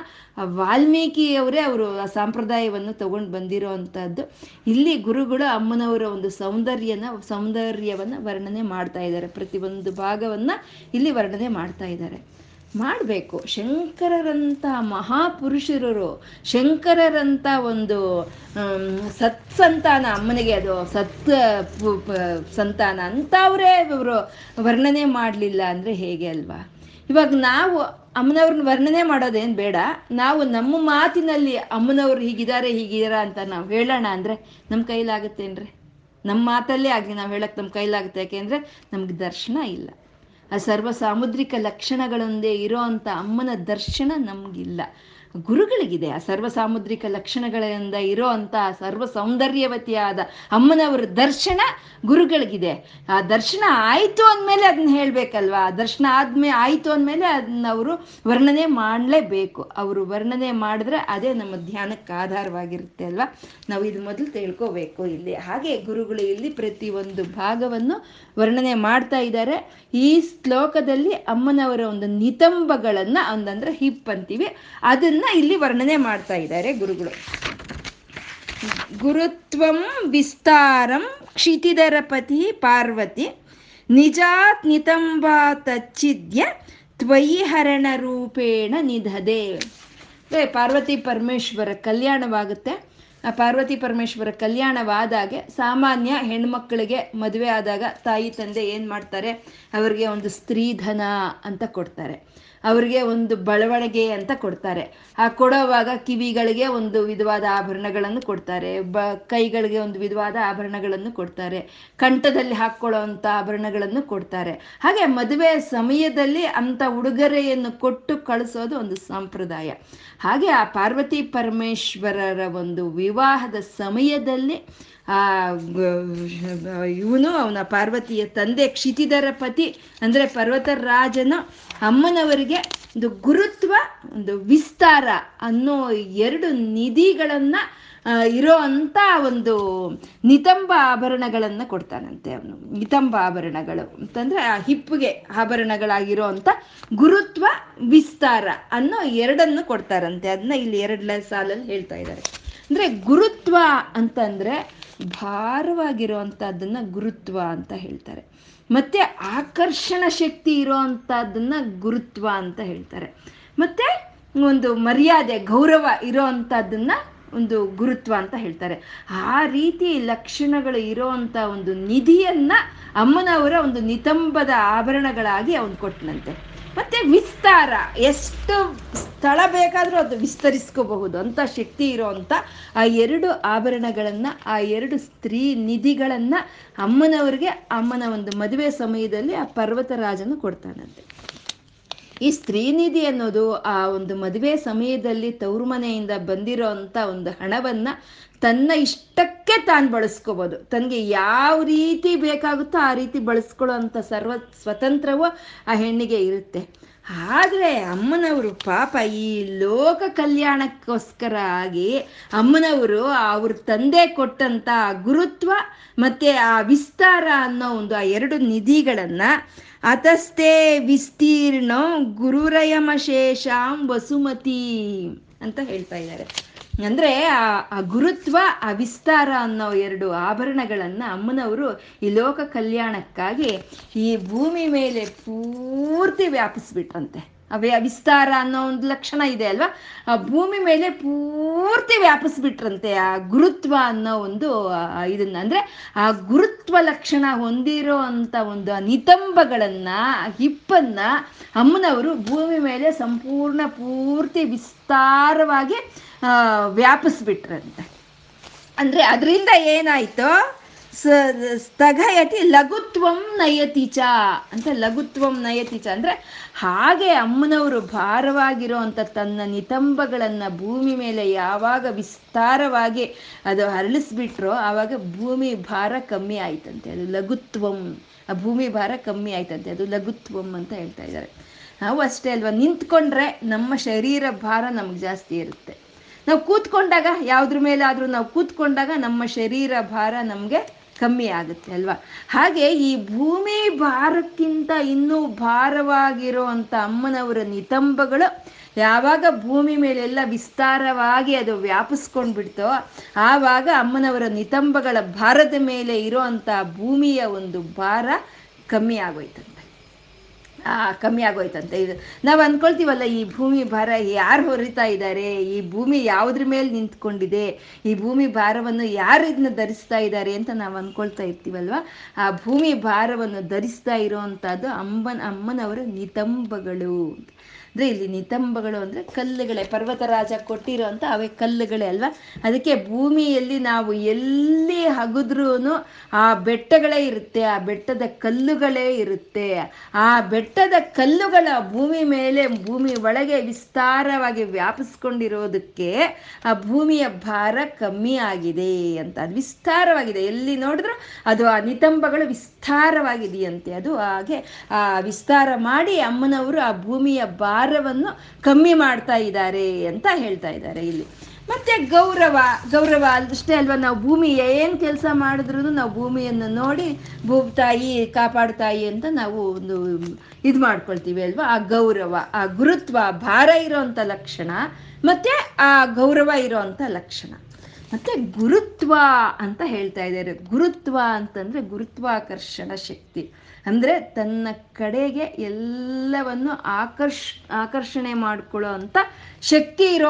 ವಾಲ್ಮೀಕಿಯವರೇ ಅವರು ಆ ಸಂಪ್ರದಾಯವನ್ನು ತಗೊಂಡು ಬಂದಿರೋ ಅಂಥದ್ದು ಇಲ್ಲಿ ಗುರುಗಳು ಅಮ್ಮನವರ ಒಂದು ಸೌಂದರ್ಯನ, ಸೌಂದರ್ಯವನ್ನು ವರ್ಣನೆ ಮಾಡ್ತಾ ಇದ್ದಾರೆ. ಪ್ರತಿಯೊಂದು ಭಾಗವನ್ನ ಇಲ್ಲಿ ವರ್ಣನೆ ಮಾಡ್ತಾ ಇದ್ದಾರೆ. ಮಾಡಬೇಕು. ಶಂಕರರಂಥ ಮಹಾಪುರುಷರು ಶಂಕರರಂಥ ಒಂದು ಸತ್ಸಂತಾನ, ಅಮ್ಮನಿಗೆ ಅದು ಸತ್ ಸಂತಾನ ಅಂಥವರೇ ಇವರು ವರ್ಣನೆ ಮಾಡಲಿಲ್ಲ ಅಂದರೆ ಹೇಗೆ ಅಲ್ವಾ? ಇವಾಗ ನಾವು ಅಮ್ಮನವ್ರನ್ನ ವರ್ಣನೆ ಮಾಡೋದೇನ್ ಬೇಡ. ನಾವು ನಮ್ಮ ಮಾತಿನಲ್ಲಿ ಅಮ್ಮನವ್ರು ಹೀಗಿದ್ದಾರೆ ಹೀಗಿದಾರ ಅಂತ ನಾವು ಹೇಳೋಣ ಅಂದ್ರೆ ನಮ್ಮ ಕೈಲಾಗುತ್ತೇನ್ರಿ ನಮ್ಮ ಮಾತಲ್ಲೇ ಆಗಲಿ ನಾವು ಹೇಳಕ್ ನಮ್ಮ ಕೈಲಾಗುತ್ತೆ. ಯಾಕೆಂದ್ರೆ ನಮ್ಗೆ ದರ್ಶನ ಇಲ್ಲ. ಆ ಸರ್ವ ಸಾಮುದ್ರಿಕ ಲಕ್ಷಣಗಳೊಂದೇ ಇರೋ ಅಂಥ ಅಮ್ಮನ ದರ್ಶನ ನಮಗಿಲ್ಲ. ಗುರುಗಳಿಗಿದೆ. ಆ ಸರ್ವ ಸಾಮುದ್ರಿಕ ಲಕ್ಷಣಗಳಿಂದ ಇರೋ ಅಂತ ಸರ್ವ ಸೌಂದರ್ಯವತಿಯಾದ ಅಮ್ಮನವರ ದರ್ಶನ ಗುರುಗಳಿಗಿದೆ. ಆ ದರ್ಶನ ಆಯಿತು ಅಂದಮೇಲೆ ಅದನ್ನ ಹೇಳಬೇಕಲ್ವಾ? ದರ್ಶನ ಆದ್ಮೇಲೆ ಆಯಿತು ಅಂದಮೇಲೆ ಅದನ್ನ ಅವರು ವರ್ಣನೆ ಮಾಡಲೇಬೇಕು. ಅವರು ವರ್ಣನೆ ಮಾಡಿದ್ರೆ ಅದೇ ನಮ್ಮ ಧ್ಯಾನಕ್ಕೆ ಆಧಾರವಾಗಿರುತ್ತೆ ಅಲ್ವಾ? ನಾವು ಇದು ಮೊದಲು ತಿಳ್ಕೋಬೇಕು ಇಲ್ಲಿ. ಹಾಗೆ ಗುರುಗಳು ಇಲ್ಲಿ ಪ್ರತಿಯೊಂದು ಭಾಗವನ್ನು ವರ್ಣನೆ ಮಾಡ್ತಾ ಇದ್ದಾರೆ. ಈ ಶ್ಲೋಕದಲ್ಲಿ ಅಮ್ಮನವರ ಒಂದು ನಿತಂಬಗಳನ್ನ ಒಂದಂದ್ರೆ ಹಿಪ್ ಅಂತೀವಿ. ಅದನ್ನ ಇಲ್ಲಿ ವರ್ಣನೆ ಮಾಡ್ತಾ ಇದ್ದಾರೆ ಗುರುಗಳು. ಗುರುತ್ವಂ ವಿಸ್ತಾರಂ ಕ್ಷಿತಿಧರಪತಿ ಪಾರ್ವತಿ ನಿಜಾತ್ ನಿತಂಬಾ ತಚ್ಚಿದ್ಯ ತ್ವಯಿ ಹರಣ ರೂಪೇಣ ನಿಧದೆ. ಪಾರ್ವತಿ ಪರಮೇಶ್ವರ, ಕಲ್ಯಾಣವಾಗುತ್ತೆ. ಪಾರ್ವತಿ ಪರಮೇಶ್ವರ ಕಲ್ಯಾಣವಾದಾಗೆ ಸಾಮಾನ್ಯ ಹೆಣ್ಮಕ್ಳಿಗೆ ಮದುವೆ ಆದಾಗ ತಾಯಿ ತಂದೆ ಏನು ಮಾಡ್ತಾರೆ? ಅವರಿಗೆ ಒಂದು ಸ್ತ್ರೀಧನ ಅಂತ ಕೊಡ್ತಾರೆ. ಅವರಿಗೆ ಒಂದು ಬಳವಣಿಗೆ ಅಂತ ಕೊಡ್ತಾರೆ. ಆ ಕೊಡೋವಾಗ ಕಿವಿಗಳಿಗೆ ಒಂದು ವಿಧವಾದ ಆಭರಣಗಳನ್ನು ಕೊಡ್ತಾರೆ. ಬ ಕೈಗಳಿಗೆ ಒಂದು ವಿಧವಾದ ಆಭರಣಗಳನ್ನು ಕೊಡ್ತಾರೆ. ಕಂಠದಲ್ಲಿ ಹಾಕ್ಕೊಳ್ಳೋ ಅಂಥ ಆಭರಣಗಳನ್ನು ಕೊಡ್ತಾರೆ. ಹಾಗೆ ಮದುವೆ ಸಮಯದಲ್ಲಿ ಅಂಥ ಉಡುಗೊರೆಯನ್ನು ಕೊಟ್ಟು ಕಳಿಸೋದು ಒಂದು ಸಂಪ್ರದಾಯ. ಹಾಗೆ ಆ ಪಾರ್ವತಿ ಪರಮೇಶ್ವರರ ಒಂದು ವಿವಾಹದ ಸಮಯದಲ್ಲಿ ಆ ಇವನು ಅವನ ಪಾರ್ವತಿಯ ತಂದೆ ಕ್ಷಿತಿಧರ ಪತಿ, ಅಂದರೆ ಪರ್ವತರಾಜನು ಅಮ್ಮನವರಿಗೆ ಒಂದು ಗುರುತ್ವ, ಒಂದು ವಿಸ್ತಾರ ಅನ್ನೋ ಎರಡು ನಿಧಿಗಳನ್ನ ಇರೋ ಅಂತ ಒಂದು ನಿತಂಬ ಆಭರಣಗಳನ್ನು ಕೊಡ್ತಾನಂತೆ ಅವನು. ನಿತಂಬ ಆಭರಣಗಳು. ಅಂತಂದ್ರೆ ಆ ಹಿಪ್ಪಿಗೆ ಆಭರಣಗಳಾಗಿರೋ ಅಂತ ಗುರುತ್ವ, ವಿಸ್ತಾರ ಅನ್ನೋ ಎರಡನ್ನು ಕೊಡ್ತಾರಂತೆ. ಅದನ್ನ ಇಲ್ಲಿ ಎರಡನೇ ಸಾಲಲ್ಲಿ ಹೇಳ್ತಾ ಇದ್ದಾರೆ. ಅಂದ್ರೆ ಗುರುತ್ವ ಅಂತಂದ್ರೆ ಭಾರವಾಗಿರೋ ಅಂಥದ್ದನ್ನು ಗುರುತ್ವ ಅಂತ ಹೇಳ್ತಾರೆ. ಮತ್ತೆ ಆಕರ್ಷಣ ಶಕ್ತಿ ಇರೋ ಗುರುತ್ವ ಅಂತ ಹೇಳ್ತಾರೆ. ಮತ್ತೆ ಒಂದು ಮರ್ಯಾದೆ, ಗೌರವ ಇರೋ ಒಂದು ಗುರುತ್ವ ಅಂತ ಹೇಳ್ತಾರೆ. ಆ ರೀತಿ ಲಕ್ಷಣಗಳು ಇರೋ ಒಂದು ನಿಧಿಯನ್ನ ಅಮ್ಮನವರ ಒಂದು ನಿತಂಬದ ಆಭರಣಗಳಾಗಿ ಅವನು ಕೊಟ್ಟನಂತೆ ಮತ್ತೆ ವಿಸ್ತಾರ. ಎಷ್ಟು ಸ್ಥಳ ಬೇಕಾದರೂ ಅದು ವಿಸ್ತರಿಸ್ಕೋಬಹುದು. ಅಂತ ಶಕ್ತಿ ಇರೋವಂಥ ಆ ಎರಡು ಆಭರಣಗಳನ್ನು, ಆ ಎರಡು ಸ್ತ್ರೀ ನಿಧಿಗಳನ್ನು ಅಮ್ಮನವ್ರಿಗೆ ಅಮ್ಮನ ಒಂದು ಮದುವೆ ಸಮಯದಲ್ಲಿ ಆ ಪರ್ವತರಾಜನು ಕೊಡ್ತಾನಂತೆ. ಈ ಸ್ತ್ರೀನಿಧಿ ಅನ್ನೋದು ಆ ಒಂದು ಮದುವೆ ಸಮಯದಲ್ಲಿ ತವರು ಮನೆಯಿಂದ ಬಂದಿರೋ ಅಂಥ ಒಂದು ಹಣವನ್ನ ತನ್ನ ಇಷ್ಟಕ್ಕೆ ತಾನು ಬಳಸ್ಕೋಬೋದು. ತನಗೆ ಯಾವ ರೀತಿ ಬೇಕಾಗುತ್ತೋ ಆ ರೀತಿ ಬಳಸ್ಕೊಳ್ಳೋ ಅಂಥ ಸರ್ವ ಸ್ವತಂತ್ರವೂ ಆ ಹೆಣ್ಣಿಗೆ ಇರುತ್ತೆ. ಆದರೆ ಅಮ್ಮನವರು ಪಾಪ ಈ ಲೋಕ ಕಲ್ಯಾಣಕ್ಕೋಸ್ಕರ ಆಗಿ ಅಮ್ಮನವರು ಅವ್ರ ತಂದೆ ಕೊಟ್ಟಂಥ ಗುರುತ್ವ ಮತ್ತು ಆ ವಿಸ್ತಾರ ಅನ್ನೋ ಒಂದು ಆ ಎರಡು ನಿಧಿಗಳನ್ನು ಅತಸ್ಥೆ ವಿಸ್ತೀರ್ಣ ಗುರುರಯಮಶೇಷಾಂ ವಸುಮತಿ ಅಂತ ಹೇಳ್ತಾ ಇದ್ದಾರೆ. ಅಂದ್ರೆ ಆ ಆ ಗುರುತ್ವ, ಆ ವಿಸ್ತಾರ ಅನ್ನೋ ಎರಡು ಆಭರಣಗಳನ್ನ ಅಮ್ಮನವರು ಈ ಲೋಕ ಕಲ್ಯಾಣಕ್ಕಾಗಿ ಈ ಭೂಮಿ ಮೇಲೆ ಪೂರ್ತಿ ವ್ಯಾಪಿಸ್ಬಿಟ್ರಂತೆ. ಅವೇ ವಿಸ್ತಾರ ಅನ್ನೋ ಒಂದು ಲಕ್ಷಣ ಇದೆ ಅಲ್ವಾ? ಆ ಭೂಮಿ ಮೇಲೆ ಪೂರ್ತಿ ವ್ಯಾಪಿಸ್ಬಿಟ್ರಂತೆ ಆ ಗುರುತ್ವ ಅನ್ನೋ ಒಂದು ಇದನ್ನ. ಅಂದ್ರೆ ಆ ಗುರುತ್ವ ಲಕ್ಷಣ ಹೊಂದಿರೋ ಅಂತ ಒಂದು ನಿತಂಬಗಳನ್ನ ಹಿಪ್ಪನ್ನ ಅಮ್ಮನವರು ಭೂಮಿ ಮೇಲೆ ಸಂಪೂರ್ಣ ಪೂರ್ತಿ ವಿಸ್ತಾರವಾಗಿ ವ್ಯಾಪಿಸ್ಬಿಟ್ರಂತೆ. ಅಂದ್ರೆ ಅದರಿಂದ ಏನಾಯ್ತು? ಸ್ಥಗಯತಿ ಲಘುತ್ವಂ ನಯತಿಚ ಅಂತ ಲಘುತ್ವಂ ನಯತಿಚ ಅಂದ್ರೆ ಹಾಗೆ ಅಮ್ಮನವರು ಭಾರವಾಗಿರೋ ಅಂತ ತನ್ನ ನಿತಂಬಗಳನ್ನು ಭೂಮಿ ಮೇಲೆ ಯಾವಾಗ ವಿಸ್ತಾರವಾಗಿ ಅದು ಹರಳಿಸ್ಬಿಟ್ರೋ ಆವಾಗ ಭೂಮಿ ಭಾರ ಕಮ್ಮಿ ಆಯ್ತಂತೆ. ಅದು ಲಘುತ್ವಂ, ಆ ಭೂಮಿ ಭಾರ ಕಮ್ಮಿ ಆಯ್ತಂತೆ. ಅದು ಲಘುತ್ವಂ ಅಂತ ಹೇಳ್ತಾ ಇದ್ದಾರೆ. ನಾವು ಅಷ್ಟೇ ಅಲ್ವಾ? ನಿಂತ್ಕೊಂಡ್ರೆ ನಮ್ಮ ಶರೀರ ಭಾರ ನಮ್ಗೆ ಜಾಸ್ತಿ ಇರುತ್ತೆ. ನಾವು ಕೂತ್ಕೊಂಡಾಗ ಯಾವುದ್ರ ಮೇಲಾದರೂ ನಾವು ಕೂತ್ಕೊಂಡಾಗ ನಮ್ಮ ಶರೀರ ಭಾರ ನಮಗೆ ಕಮ್ಮಿ ಆಗುತ್ತೆ ಅಲ್ವಾ? ಹಾಗೆ ಈ ಭೂಮಿ ಭಾರಕ್ಕಿಂತ ಇನ್ನೂ ಭಾರವಾಗಿರೋ ಅಂಥ ಅಮ್ಮನವರ ನಿತಂಬಗಳು ಯಾವಾಗ ಭೂಮಿ ಮೇಲೆಲ್ಲ ವಿಸ್ತಾರವಾಗಿ ಅದು ವ್ಯಾಪಿಸ್ಕೊಂಡ್ಬಿಡ್ತೋ, ಆವಾಗ ಅಮ್ಮನವರ ನಿತಂಬಗಳ ಭಾರದ ಮೇಲೆ ಇರೋ ಭೂಮಿಯ ಒಂದು ಭಾರ ಕಮ್ಮಿ ಆಗೋಯ್ತಂತೆ. ಕಮ್ಮಿ ಆಗೋಯ್ತಂತೆ. ಇದು ನಾವು ಅಂದ್ಕೊಳ್ತೀವಲ್ಲ ಈ ಭೂಮಿ ಭಾರ ಯಾರು ಹೊರಿತಾ ಇದ್ದಾರೆ ಈ ಭೂಮಿ ಯಾವುದ್ರ ಮೇಲೆ ನಿಂತ್ಕೊಂಡಿದೆ? ಈ ಭೂಮಿ ಭಾರವನ್ನು ಯಾರು ಇದನ್ನ ಧರಿಸ್ತಾ ಇದ್ದಾರೆ ಅಂತ ನಾವು ಅಂದ್ಕೊಳ್ತಾ ಇರ್ತೀವಲ್ವ? ಆ ಭೂಮಿ ಭಾರವನ್ನು ಧರಿಸ್ತಾ ಇರೋವಂಥದ್ದು ಅಮ್ಮನ ಅಮ್ಮನವರ ನಿತಂಬಗಳು. ಅಂದರೆ ಇಲ್ಲಿ ನಿತಂಬಗಳು ಅಂದ್ರೆ ಕಲ್ಲುಗಳೇ, ಪರ್ವತರಾಜ ಕೊಟ್ಟಿರೋ ಅಂತ ಅವೇ ಕಲ್ಲುಗಳೇ ಅಲ್ವಾ? ಅದಕ್ಕೆ ಭೂಮಿಯಲ್ಲಿ ನಾವು ಎಲ್ಲಿ ಹಗುದ್ರೂನು ಆ ಬೆಟ್ಟಗಳೇ ಇರುತ್ತೆ, ಆ ಬೆಟ್ಟದ ಕಲ್ಲುಗಳೇ ಇರುತ್ತೆ. ಆ ಬೆಟ್ಟದ ಕಲ್ಲುಗಳ ಭೂಮಿ ಮೇಲೆ, ಭೂಮಿ ಒಳಗೆ ವಿಸ್ತಾರವಾಗಿ ವ್ಯಾಪಿಸ್ಕೊಂಡಿರೋದಕ್ಕೆ ಆ ಭೂಮಿಯ ಭಾರ ಕಮ್ಮಿ ಆಗಿದೆ ಅಂತ. ಅದು ವಿಸ್ತಾರವಾಗಿದೆ. ಎಲ್ಲಿ ನೋಡಿದ್ರು ಅದು ಆ ನಿತಂಬಗಳು ವಿಸ್ತಾರವಾಗಿದೆಯಂತೆ. ಅದು ಹಾಗೆ ಆ ವಿಸ್ತಾರ ಮಾಡಿ ಅಮ್ಮನವರು ಆ ಭೂಮಿಯ ಭಾರವನ್ನು ಕಮ್ಮಿ ಮಾಡ್ತಾ ಇದ್ದಾರೆ ಅಂತ ಹೇಳ್ತಾ ಇದ್ದಾರೆ ಇಲ್ಲಿ. ಮತ್ತೆ ಗೌರವ ಗೌರವ ಅಷ್ಟೇ ಅಲ್ವಾ, ನಾವು ಭೂಮಿ ಏನ್ ಕೆಲಸ ಮಾಡಿದ್ರು ನಾವು ಭೂಮಿಯನ್ನು ನೋಡಿ ಭೂತಾಯಿ ಕಾಪಾಡ್ತಾಯಿ ಅಂತ ನಾವು ಒಂದು ಇದು ಮಾಡ್ಕೊಳ್ತೀವಿ ಅಲ್ವಾ? ಆ ಗೌರವ, ಆ ಗುರುತ್ವ ಭಾರ ಇರೋಂಥ ಲಕ್ಷಣ, ಮತ್ತೆ ಆ ಗೌರವ ಇರೋಂಥ ಲಕ್ಷಣ. ಮತ್ತೆ ಗುರುತ್ವ ಅಂತ ಹೇಳ್ತಾ ಇದ್ದಾರೆ. ಗುರುತ್ವ ಅಂತಂದ್ರೆ ಗುರುತ್ವಾಕರ್ಷಣ ಶಕ್ತಿ. ಅಂದ್ರೆ ತನ್ನ ಕಡೆಗೆ ಎಲ್ಲವನ್ನು ಆಕರ್ಷ್, ಆಕರ್ಷಣೆ ಮಾಡ್ಕೊಳ್ಳೋ ಅಂತ ಶಕ್ತಿ ಇರೋ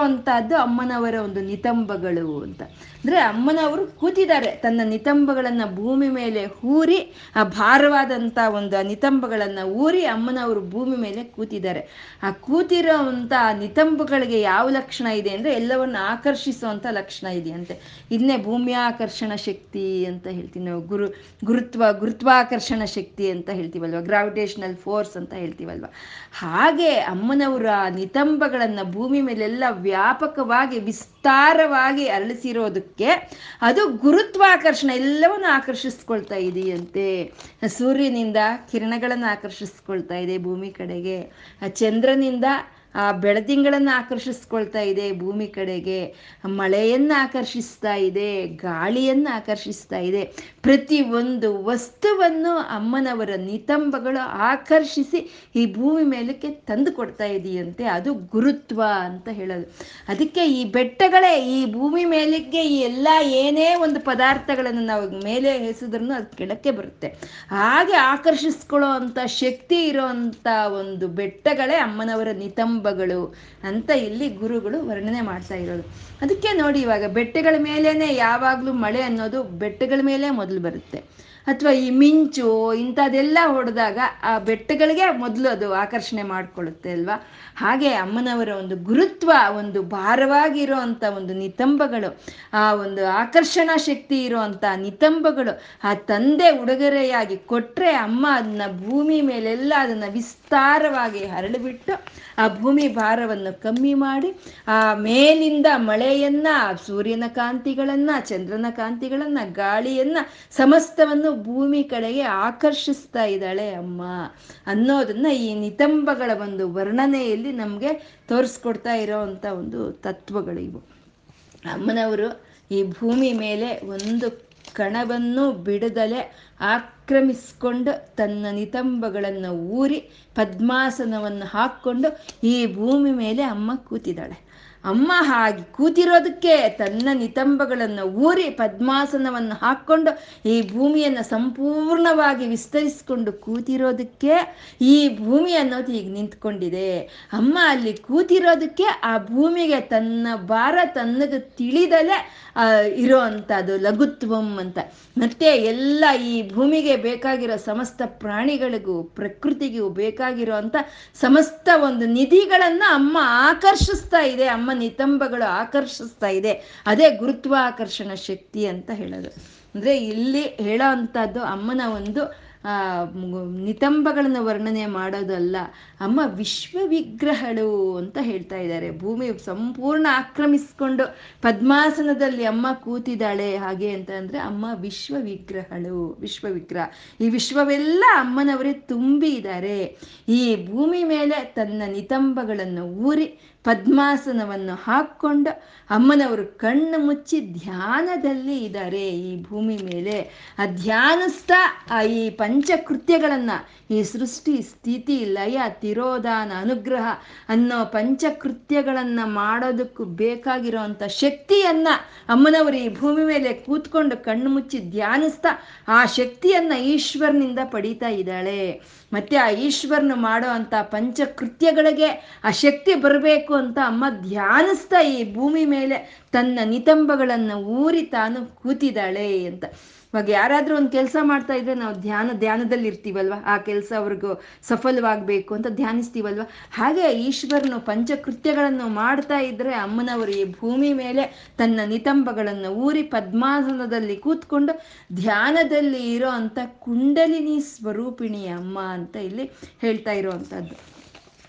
ಅಮ್ಮನವರ ಒಂದು ನಿತಂಬಗಳು ಅಂತ. ಅಂದ್ರೆ ಅಮ್ಮನವರು ಕೂತಿದ್ದಾರೆ. ತನ್ನ ನಿತಂಬಗಳನ್ನ ಭೂಮಿ ಮೇಲೆ ಹೂರಿ, ಆ ಭಾರವಾದಂತ ಒಂದು ನಿತಂಬಗಳನ್ನ ಊರಿ ಅಮ್ಮನವರು ಭೂಮಿ ಮೇಲೆ ಕೂತಿದ್ದಾರೆ. ಆ ಕೂತಿರೋ ಅಂತ ನಿತಂಬಗಳಿಗೆ ಯಾವ ಲಕ್ಷಣ ಇದೆ ಅಂದ್ರೆ ಎಲ್ಲವನ್ನ ಆಕರ್ಷಿಸುವಂತ ಲಕ್ಷಣ ಇದೆಯಂತೆ. ಇದನ್ನೇ ಭೂಮಿಯಾಕರ್ಷಣ ಶಕ್ತಿ ಅಂತ ಹೇಳ್ತೀವಿ ನಾವು. ಗುರು, ಗುರುತ್ವ, ಗುರುತ್ವಾಕರ್ಷಣ ಶಕ್ತಿ ಅಂತ ಹೇಳ್ತೀವಲ್ವ? ಗ್ರಾವಿಟೇಷನಲ್ ಫೋರ್ಸ್ ಅಂತ ಹೇಳ್ತೀವಲ್ವ? ಹಾಗೆ ಅಮ್ಮನವರು ಆ ನಿತಂಬಗಳನ್ನ ಭೂಮಿ ಮೇಲೆಲ್ಲ ವ್ಯಾಪಕವಾಗಿ, ವಿಸ್ತಾರವಾಗಿ ಅರಳಿಸಿರೋದಕ್ಕೆ ಅದು ಗುರುತ್ವಾಕರ್ಷಣ ಎಲ್ಲವನ್ನು ಆಕರ್ಷಿಸ್ಕೊಳ್ತಾ ಇದೆಯಂತೆ. ಸೂರ್ಯನಿಂದ ಕಿರಣಗಳನ್ನು ಆಕರ್ಷಿಸ್ಕೊಳ್ತಾ ಇದೆ ಭೂಮಿ ಕಡೆಗೆ. ಚಂದ್ರನಿಂದ ಆ ಬೆಳದಿಂಗಳನ್ನು ಆಕರ್ಷಿಸ್ಕೊಳ್ತಾ ಇದೆ, ಭೂಮಿ ಕಡೆಗೆ ಮಳೆಯನ್ನು ಆಕರ್ಷಿಸ್ತಾ ಇದೆ, ಗಾಳಿಯನ್ನು ಆಕರ್ಷಿಸ್ತಾ ಇದೆ. ಪ್ರತಿ ಒಂದು ವಸ್ತುವನ್ನು ಅಮ್ಮನವರ ನಿತಂಬಗಳು ಆಕರ್ಷಿಸಿ ಈ ಭೂಮಿ ಮೇಲಕ್ಕೆ ತಂದು ಕೊಡ್ತಾ ಇದೆಯಂತೆ. ಅದು ಗುರುತ್ವ ಅಂತ ಹೇಳೋದು. ಅದಕ್ಕೆ ಈ ಬೆಟ್ಟಗಳೇ, ಈ ಭೂಮಿ ಮೇಲಕ್ಕೆ ಈ ಎಲ್ಲ ಏನೇ ಒಂದು ಪದಾರ್ಥಗಳನ್ನು ನಾವು ಮೇಲೆ ಎಸೆದ್ರೂ ಅದು ಕೆಳಕ್ಕೆ ಬರುತ್ತೆ. ಹಾಗೆ ಆಕರ್ಷಿಸ್ಕೊಳ್ಳೋ ಅಂಥ ಶಕ್ತಿ ಇರೋವಂಥ ಒಂದು ಬೆಟ್ಟಗಳೇ ಅಮ್ಮನವರ ನಿತಂಬಗಳು ಅಂತ ಇಲ್ಲಿ ಗುರುಗಳು ವರ್ಣನೆ ಮಾಡ್ತಾ ಇರೋದು. ಅದಕ್ಕೆ ನೋಡಿ ಇವಾಗ ಬೆಟ್ಟಗಳ ಮೇಲೇನೆ ಯಾವಾಗಲೂ ಮಳೆ ಅನ್ನೋದು ಬೆಟ್ಟಗಳ ಮೇಲೆ ಮೊದಲು ಬರುತ್ತೆ. ಅಥವಾ ಈ ಮಿಂಚು, ಇಂಥದ್ದೆಲ್ಲ ಹೊಡೆದಾಗ ಆ ಬೆಟ್ಟಗಳಿಗೆ ಮೊದಲು ಅದು ಆಕರ್ಷಣೆ ಮಾಡಿಕೊಳ್ಳುತ್ತೆ ಅಲ್ವಾ? ಹಾಗೆ ಅಮ್ಮನವರ ಒಂದು ಗುರುತ್ವ, ಒಂದು ಭಾರವಾಗಿರೋ ಅಂಥ ಒಂದು ನಿತಂಬಗಳು, ಆ ಒಂದು ಆಕರ್ಷಣಾ ಶಕ್ತಿ ಇರುವಂಥ ನಿತಂಬಗಳು, ಆ ತಂದೆ ಉಡುಗೊರೆಯಾಗಿ ಕೊಟ್ಟರೆ ಅಮ್ಮ ಅದನ್ನ ಭೂಮಿ ಮೇಲೆಲ್ಲ ಅದನ್ನು ವಿಸ್ತಾರವಾಗಿ ಹರಳಿಬಿಟ್ಟು ಆ ಭೂಮಿ ಭಾರವನ್ನು ಕಮ್ಮಿ ಮಾಡಿ, ಆ ಮೇಲಿಂದ ಮಳೆಯನ್ನ ಸೂರ್ಯನ ಕಾಂತಿಗಳನ್ನ, ಚಂದ್ರನ ಕಾಂತಿಗಳನ್ನ, ಗಾಳಿಯನ್ನ, ಸಮಸ್ತವನ್ನು ಭೂಮಿ ಕಡೆಗೆ ಆಕರ್ಷಿಸ್ತಾ ಇದ್ದಾಳೆ ಅಮ್ಮ ಅನ್ನೋದನ್ನ ಈ ನಿತಂಬಗಳ ಒಂದು ವರ್ಣನೆಯಲ್ಲಿ ನಮಗೆ ತೋರಿಸ್ಕೊಡ್ತಾ ಇರೋವಂಥ ಒಂದು ತತ್ವಗಳು ಇವು. ಅಮ್ಮನವರು ಈ ಭೂಮಿ ಮೇಲೆ ಒಂದು ಕಣವನ್ನು ಬಿಡದಲೆ ಆಕ್ರಮಿಸ್ಕೊಂಡು ತನ್ನ ನಿತಂಬಗಳನ್ನು ಊರಿ ಪದ್ಮಾಸನವನ್ನು ಹಾಕ್ಕೊಂಡು ಈ ಭೂಮಿ ಮೇಲೆ ಅಮ್ಮ ಕೂತಿದ್ದಾಳೆ. ಅಮ್ಮ ಹಾಗೆ ಕೂತಿರೋದಕ್ಕೆ ತನ್ನ ನಿತಂಬಗಳನ್ನು ಊರಿ ಪದ್ಮಾಸನವನ್ನು ಹಾಕ್ಕೊಂಡು ಈ ಭೂಮಿಯನ್ನು ಸಂಪೂರ್ಣವಾಗಿ ವಿಸ್ತರಿಸಿಕೊಂಡು ಕೂತಿರೋದಕ್ಕೆ ಈ ಭೂಮಿ ಅನ್ನೋದು ಈಗ ನಿಂತ್ಕೊಂಡಿದೆ. ಅಮ್ಮ ಅಲ್ಲಿ ಕೂತಿರೋದಕ್ಕೆ ಆ ಭೂಮಿಗೆ ತನ್ನ ಭಾರ ತನ್ನದು ತಿಳಿದಲೇ ಇರೋ ಅಂಥದ್ದು ಲಘುತ್ವಂ ಅಂತ. ಮತ್ತೆ ಎಲ್ಲ ಈ ಭೂಮಿಗೆ ಬೇಕಾಗಿರೋ ಸಮಸ್ತ ಪ್ರಾಣಿಗಳಿಗೂ ಪ್ರಕೃತಿಗೂ ಬೇಕಾಗಿರೋ ಅಂತ ಸಮಸ್ತ ಒಂದು ನಿಧಿಗಳನ್ನು ಅಮ್ಮ ಆಕರ್ಷಿಸ್ತಾ ಇದೆ. ಅಮ್ಮ ನಿತಂಬಗಳು ಆಕರ್ಷಿಸ್ತಾ ಇದೆ. ಅದೇ ಗುರುತ್ವಾಕರ್ಷಣ ಶಕ್ತಿ ಅಂತ ಹೇಳೋದು. ಅಂದರೆ ಇಲ್ಲಿ ಹೇಳೋ ಅಂಥದ್ದು ಅಮ್ಮನ ಒಂದು ನಿತಂಬಗಳನ್ನು ವರ್ಣನೆ ಮಾಡೋದಲ್ಲ, ಅಮ್ಮ ವಿಶ್ವ ವಿಗ್ರಹಗಳು ಅಂತ ಹೇಳ್ತಾ ಇದ್ದಾರೆ. ಭೂಮಿ ಸಂಪೂರ್ಣ ಆಕ್ರಮಿಸ್ಕೊಂಡು ಪದ್ಮಾಸನದಲ್ಲಿ ಅಮ್ಮ ಕೂತಿದ್ದಾಳೆ ಹಾಗೆ ಅಂತ ಅಂದ್ರೆ ಅಮ್ಮ ವಿಶ್ವ ವಿಗ್ರಹಗಳು ವಿಶ್ವ ವಿಗ್ರಹ ಈ ವಿಶ್ವವೆಲ್ಲ ಅಮ್ಮನವರೇ ತುಂಬಿ ಇದ್ದಾರೆ. ಈ ಭೂಮಿ ಮೇಲೆ ತನ್ನ ನಿತಂಬಗಳನ್ನು ಊರಿ ಪದ್ಮಾಸನವನ್ನು ಹಾಕ್ಕೊಂಡು ಅಮ್ಮನವರು ಕಣ್ಣು ಮುಚ್ಚಿ ಧ್ಯಾನದಲ್ಲಿ ಇದ್ದಾರೆ ಈ ಭೂಮಿ ಮೇಲೆ ಆ ಧ್ಯಾನಿಸ್ತಾ ಆ ಈ ಪಂಚಕೃತ್ಯಗಳನ್ನು, ಈ ಸೃಷ್ಟಿ ಸ್ಥಿತಿ ಲಯ ತಿರೋಧಾನ ಅನುಗ್ರಹ ಅನ್ನೋ ಪಂಚಕೃತ್ಯಗಳನ್ನು ಮಾಡೋದಕ್ಕೂ ಬೇಕಾಗಿರೋವಂಥ ಶಕ್ತಿಯನ್ನ ಅಮ್ಮನವರು ಈ ಭೂಮಿ ಮೇಲೆ ಕೂತ್ಕೊಂಡು ಕಣ್ಣು ಮುಚ್ಚಿ ಧ್ಯಾನಿಸ್ತಾ ಆ ಶಕ್ತಿಯನ್ನ ಈಶ್ವರನಿಂದ ಪಡೀತಾ ಇದ್ದಾಳೆ. ಮತ್ತೆ ಆ ಈಶ್ವರನ ಮಾಡೋ ಅಂಥ ಪಂಚಕೃತ್ಯಗಳಿಗೆ ಆ ಶಕ್ತಿ ಬರಬೇಕು ಅಂತ ಅಮ್ಮ ಧ್ಯಾನಿಸ್ತಾ ಈ ಭೂಮಿ ಮೇಲೆ ತನ್ನ ನಿತಂಬಗಳನ್ನು ಊರಿ ತಾನು ಕೂತಿದ್ದಾಳೆ ಅಂತ. ಇವಾಗ ಯಾರಾದ್ರೂ ಒಂದು ಕೆಲಸ ಮಾಡ್ತಾ ಇದ್ರೆ ನಾವು ಧ್ಯಾನ ಧ್ಯಾನದಲ್ಲಿ ಇರ್ತೀವಲ್ವ ಆ ಕೆಲಸ ಅವ್ರಿಗೂ ಸಫಲವಾಗಬೇಕು ಅಂತ ಧ್ಯಾನಿಸ್ತೀವಲ್ವ? ಹಾಗೆ ಈಶ್ವರನು ಪಂಚಕೃತ್ಯಗಳನ್ನು ಮಾಡ್ತಾ ಇದ್ರೆ ಅಮ್ಮನವರು ಈ ಭೂಮಿ ಮೇಲೆ ತನ್ನ ನಿತಂಬಗಳನ್ನು ಊರಿ ಪದ್ಮಾಸನದಲ್ಲಿ ಕೂತ್ಕೊಂಡು ಧ್ಯಾನದಲ್ಲಿ ಇರೋ ಅಂತ ಕುಂಡಲಿನಿ ಸ್ವರೂಪಿಣಿ ಅಮ್ಮ ಅಂತ ಇಲ್ಲಿ ಹೇಳ್ತಾ ಇರೋವಂಥದ್ದು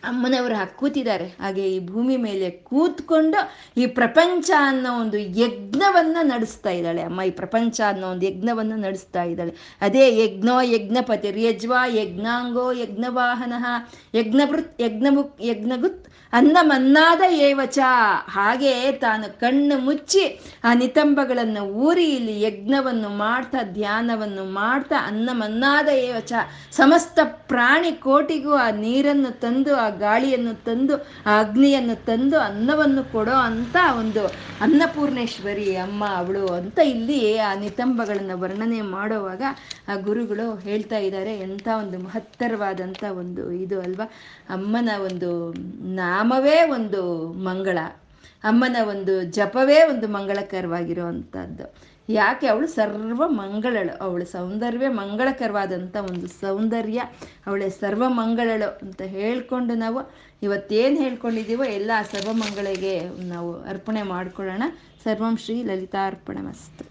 ಅಮ್ಮನವರು ಹಾಕಿ ಕೂತಿದ್ದಾರೆ. ಹಾಗೆ ಈ ಭೂಮಿ ಮೇಲೆ ಕೂತ್ಕೊಂಡು ಈ ಪ್ರಪಂಚ ಅನ್ನೋ ಒಂದು ಯಜ್ಞವನ್ನ ನಡೆಸ್ತಾ ಇದ್ದಾಳೆ. ಅಮ್ಮ, ಈ ಪ್ರಪಂಚ ಅನ್ನೋ ಒಂದು ಯಜ್ಞವನ್ನ ನಡೆಸ್ತಾ ಇದ್ದಾಳೆ. ಅದೇ ಯಜ್ಞೋ ಯಜ್ಞಪತಿ ಯಜ್ವಾ ಯಜ್ಞಾಂಗೋ ಯಜ್ಞವಾಹನ ಯಜ್ಞಭೃತ್ ಯಜ್ಞಮುಕ್ ಯಜ್ಞಗುತ್ ಅನ್ನಮನ್ನಾದ ಏವಚ. ಹಾಗೆ ತಾನು ಕಣ್ಣು ಮುಚ್ಚಿ ಆ ನಿತಂಬಗಳನ್ನು ಊರಿ ಇಲ್ಲಿ ಯಜ್ಞವನ್ನು ಮಾಡ್ತಾ, ಧ್ಯಾನವನ್ನು ಮಾಡ್ತಾ, ಅನ್ನಮನ್ನಾದ ಏವಚ. ಸಮಸ್ತ ಪ್ರಾಣಿ ಕೋಟಿಗೂ ಆ ನೀರನ್ನು ತಂದು, ಆ ಗಾಳಿಯನ್ನು ತಂದು, ಆ ಅಗ್ನಿಯನ್ನು ತಂದು, ಅನ್ನವನ್ನು ಕೊಡೋ ಅಂತ ಒಂದು ಅನ್ನಪೂರ್ಣೇಶ್ವರಿ ಅಮ್ಮ ಅವಳು ಅಂತ ಇಲ್ಲಿ ಆ ನಿತಂಬಗಳನ್ನು ವರ್ಣನೆ ಮಾಡುವಾಗ ಆ ಗುರುಗಳು ಹೇಳ್ತಾ ಇದ್ದಾರೆ. ಎಂಥ ಒಂದು ಮಹತ್ತರವಾದಂಥ ಒಂದು ಇದು ಅಲ್ವಾ? ಅಮ್ಮನ ಒಂದು ನಾಮವೇ ಒಂದು ಮಂಗಳ, ಅಮ್ಮನ ಒಂದು ಜಪವೇ ಒಂದು ಮಂಗಳಕರವಾಗಿರೋ ಅಂಥದ್ದು ಯಾಕೆ? ಅವಳು ಸರ್ವ ಮಂಗಳಳು. ಅವಳ ಸೌಂದರ್ಯವೇ ಮಂಗಳಕರವಾದಂಥ ಒಂದು ಸೌಂದರ್ಯ. ಅವಳೆ ಸರ್ವ ಮಂಗಳಳು ಅಂತ ಹೇಳ್ಕೊಂಡು ನಾವು ಇವತ್ತೇನು ಹೇಳ್ಕೊಂಡಿದ್ದೀವೋ ಎಲ್ಲ ಸರ್ವಮಂಗಳಿಗೆ ನಾವು ಅರ್ಪಣೆ ಮಾಡ್ಕೊಳ್ಳೋಣ. ಸರ್ವಂ ಶ್ರೀ ಲಲಿತಾರ್ಪಣ ಮಸ್ತು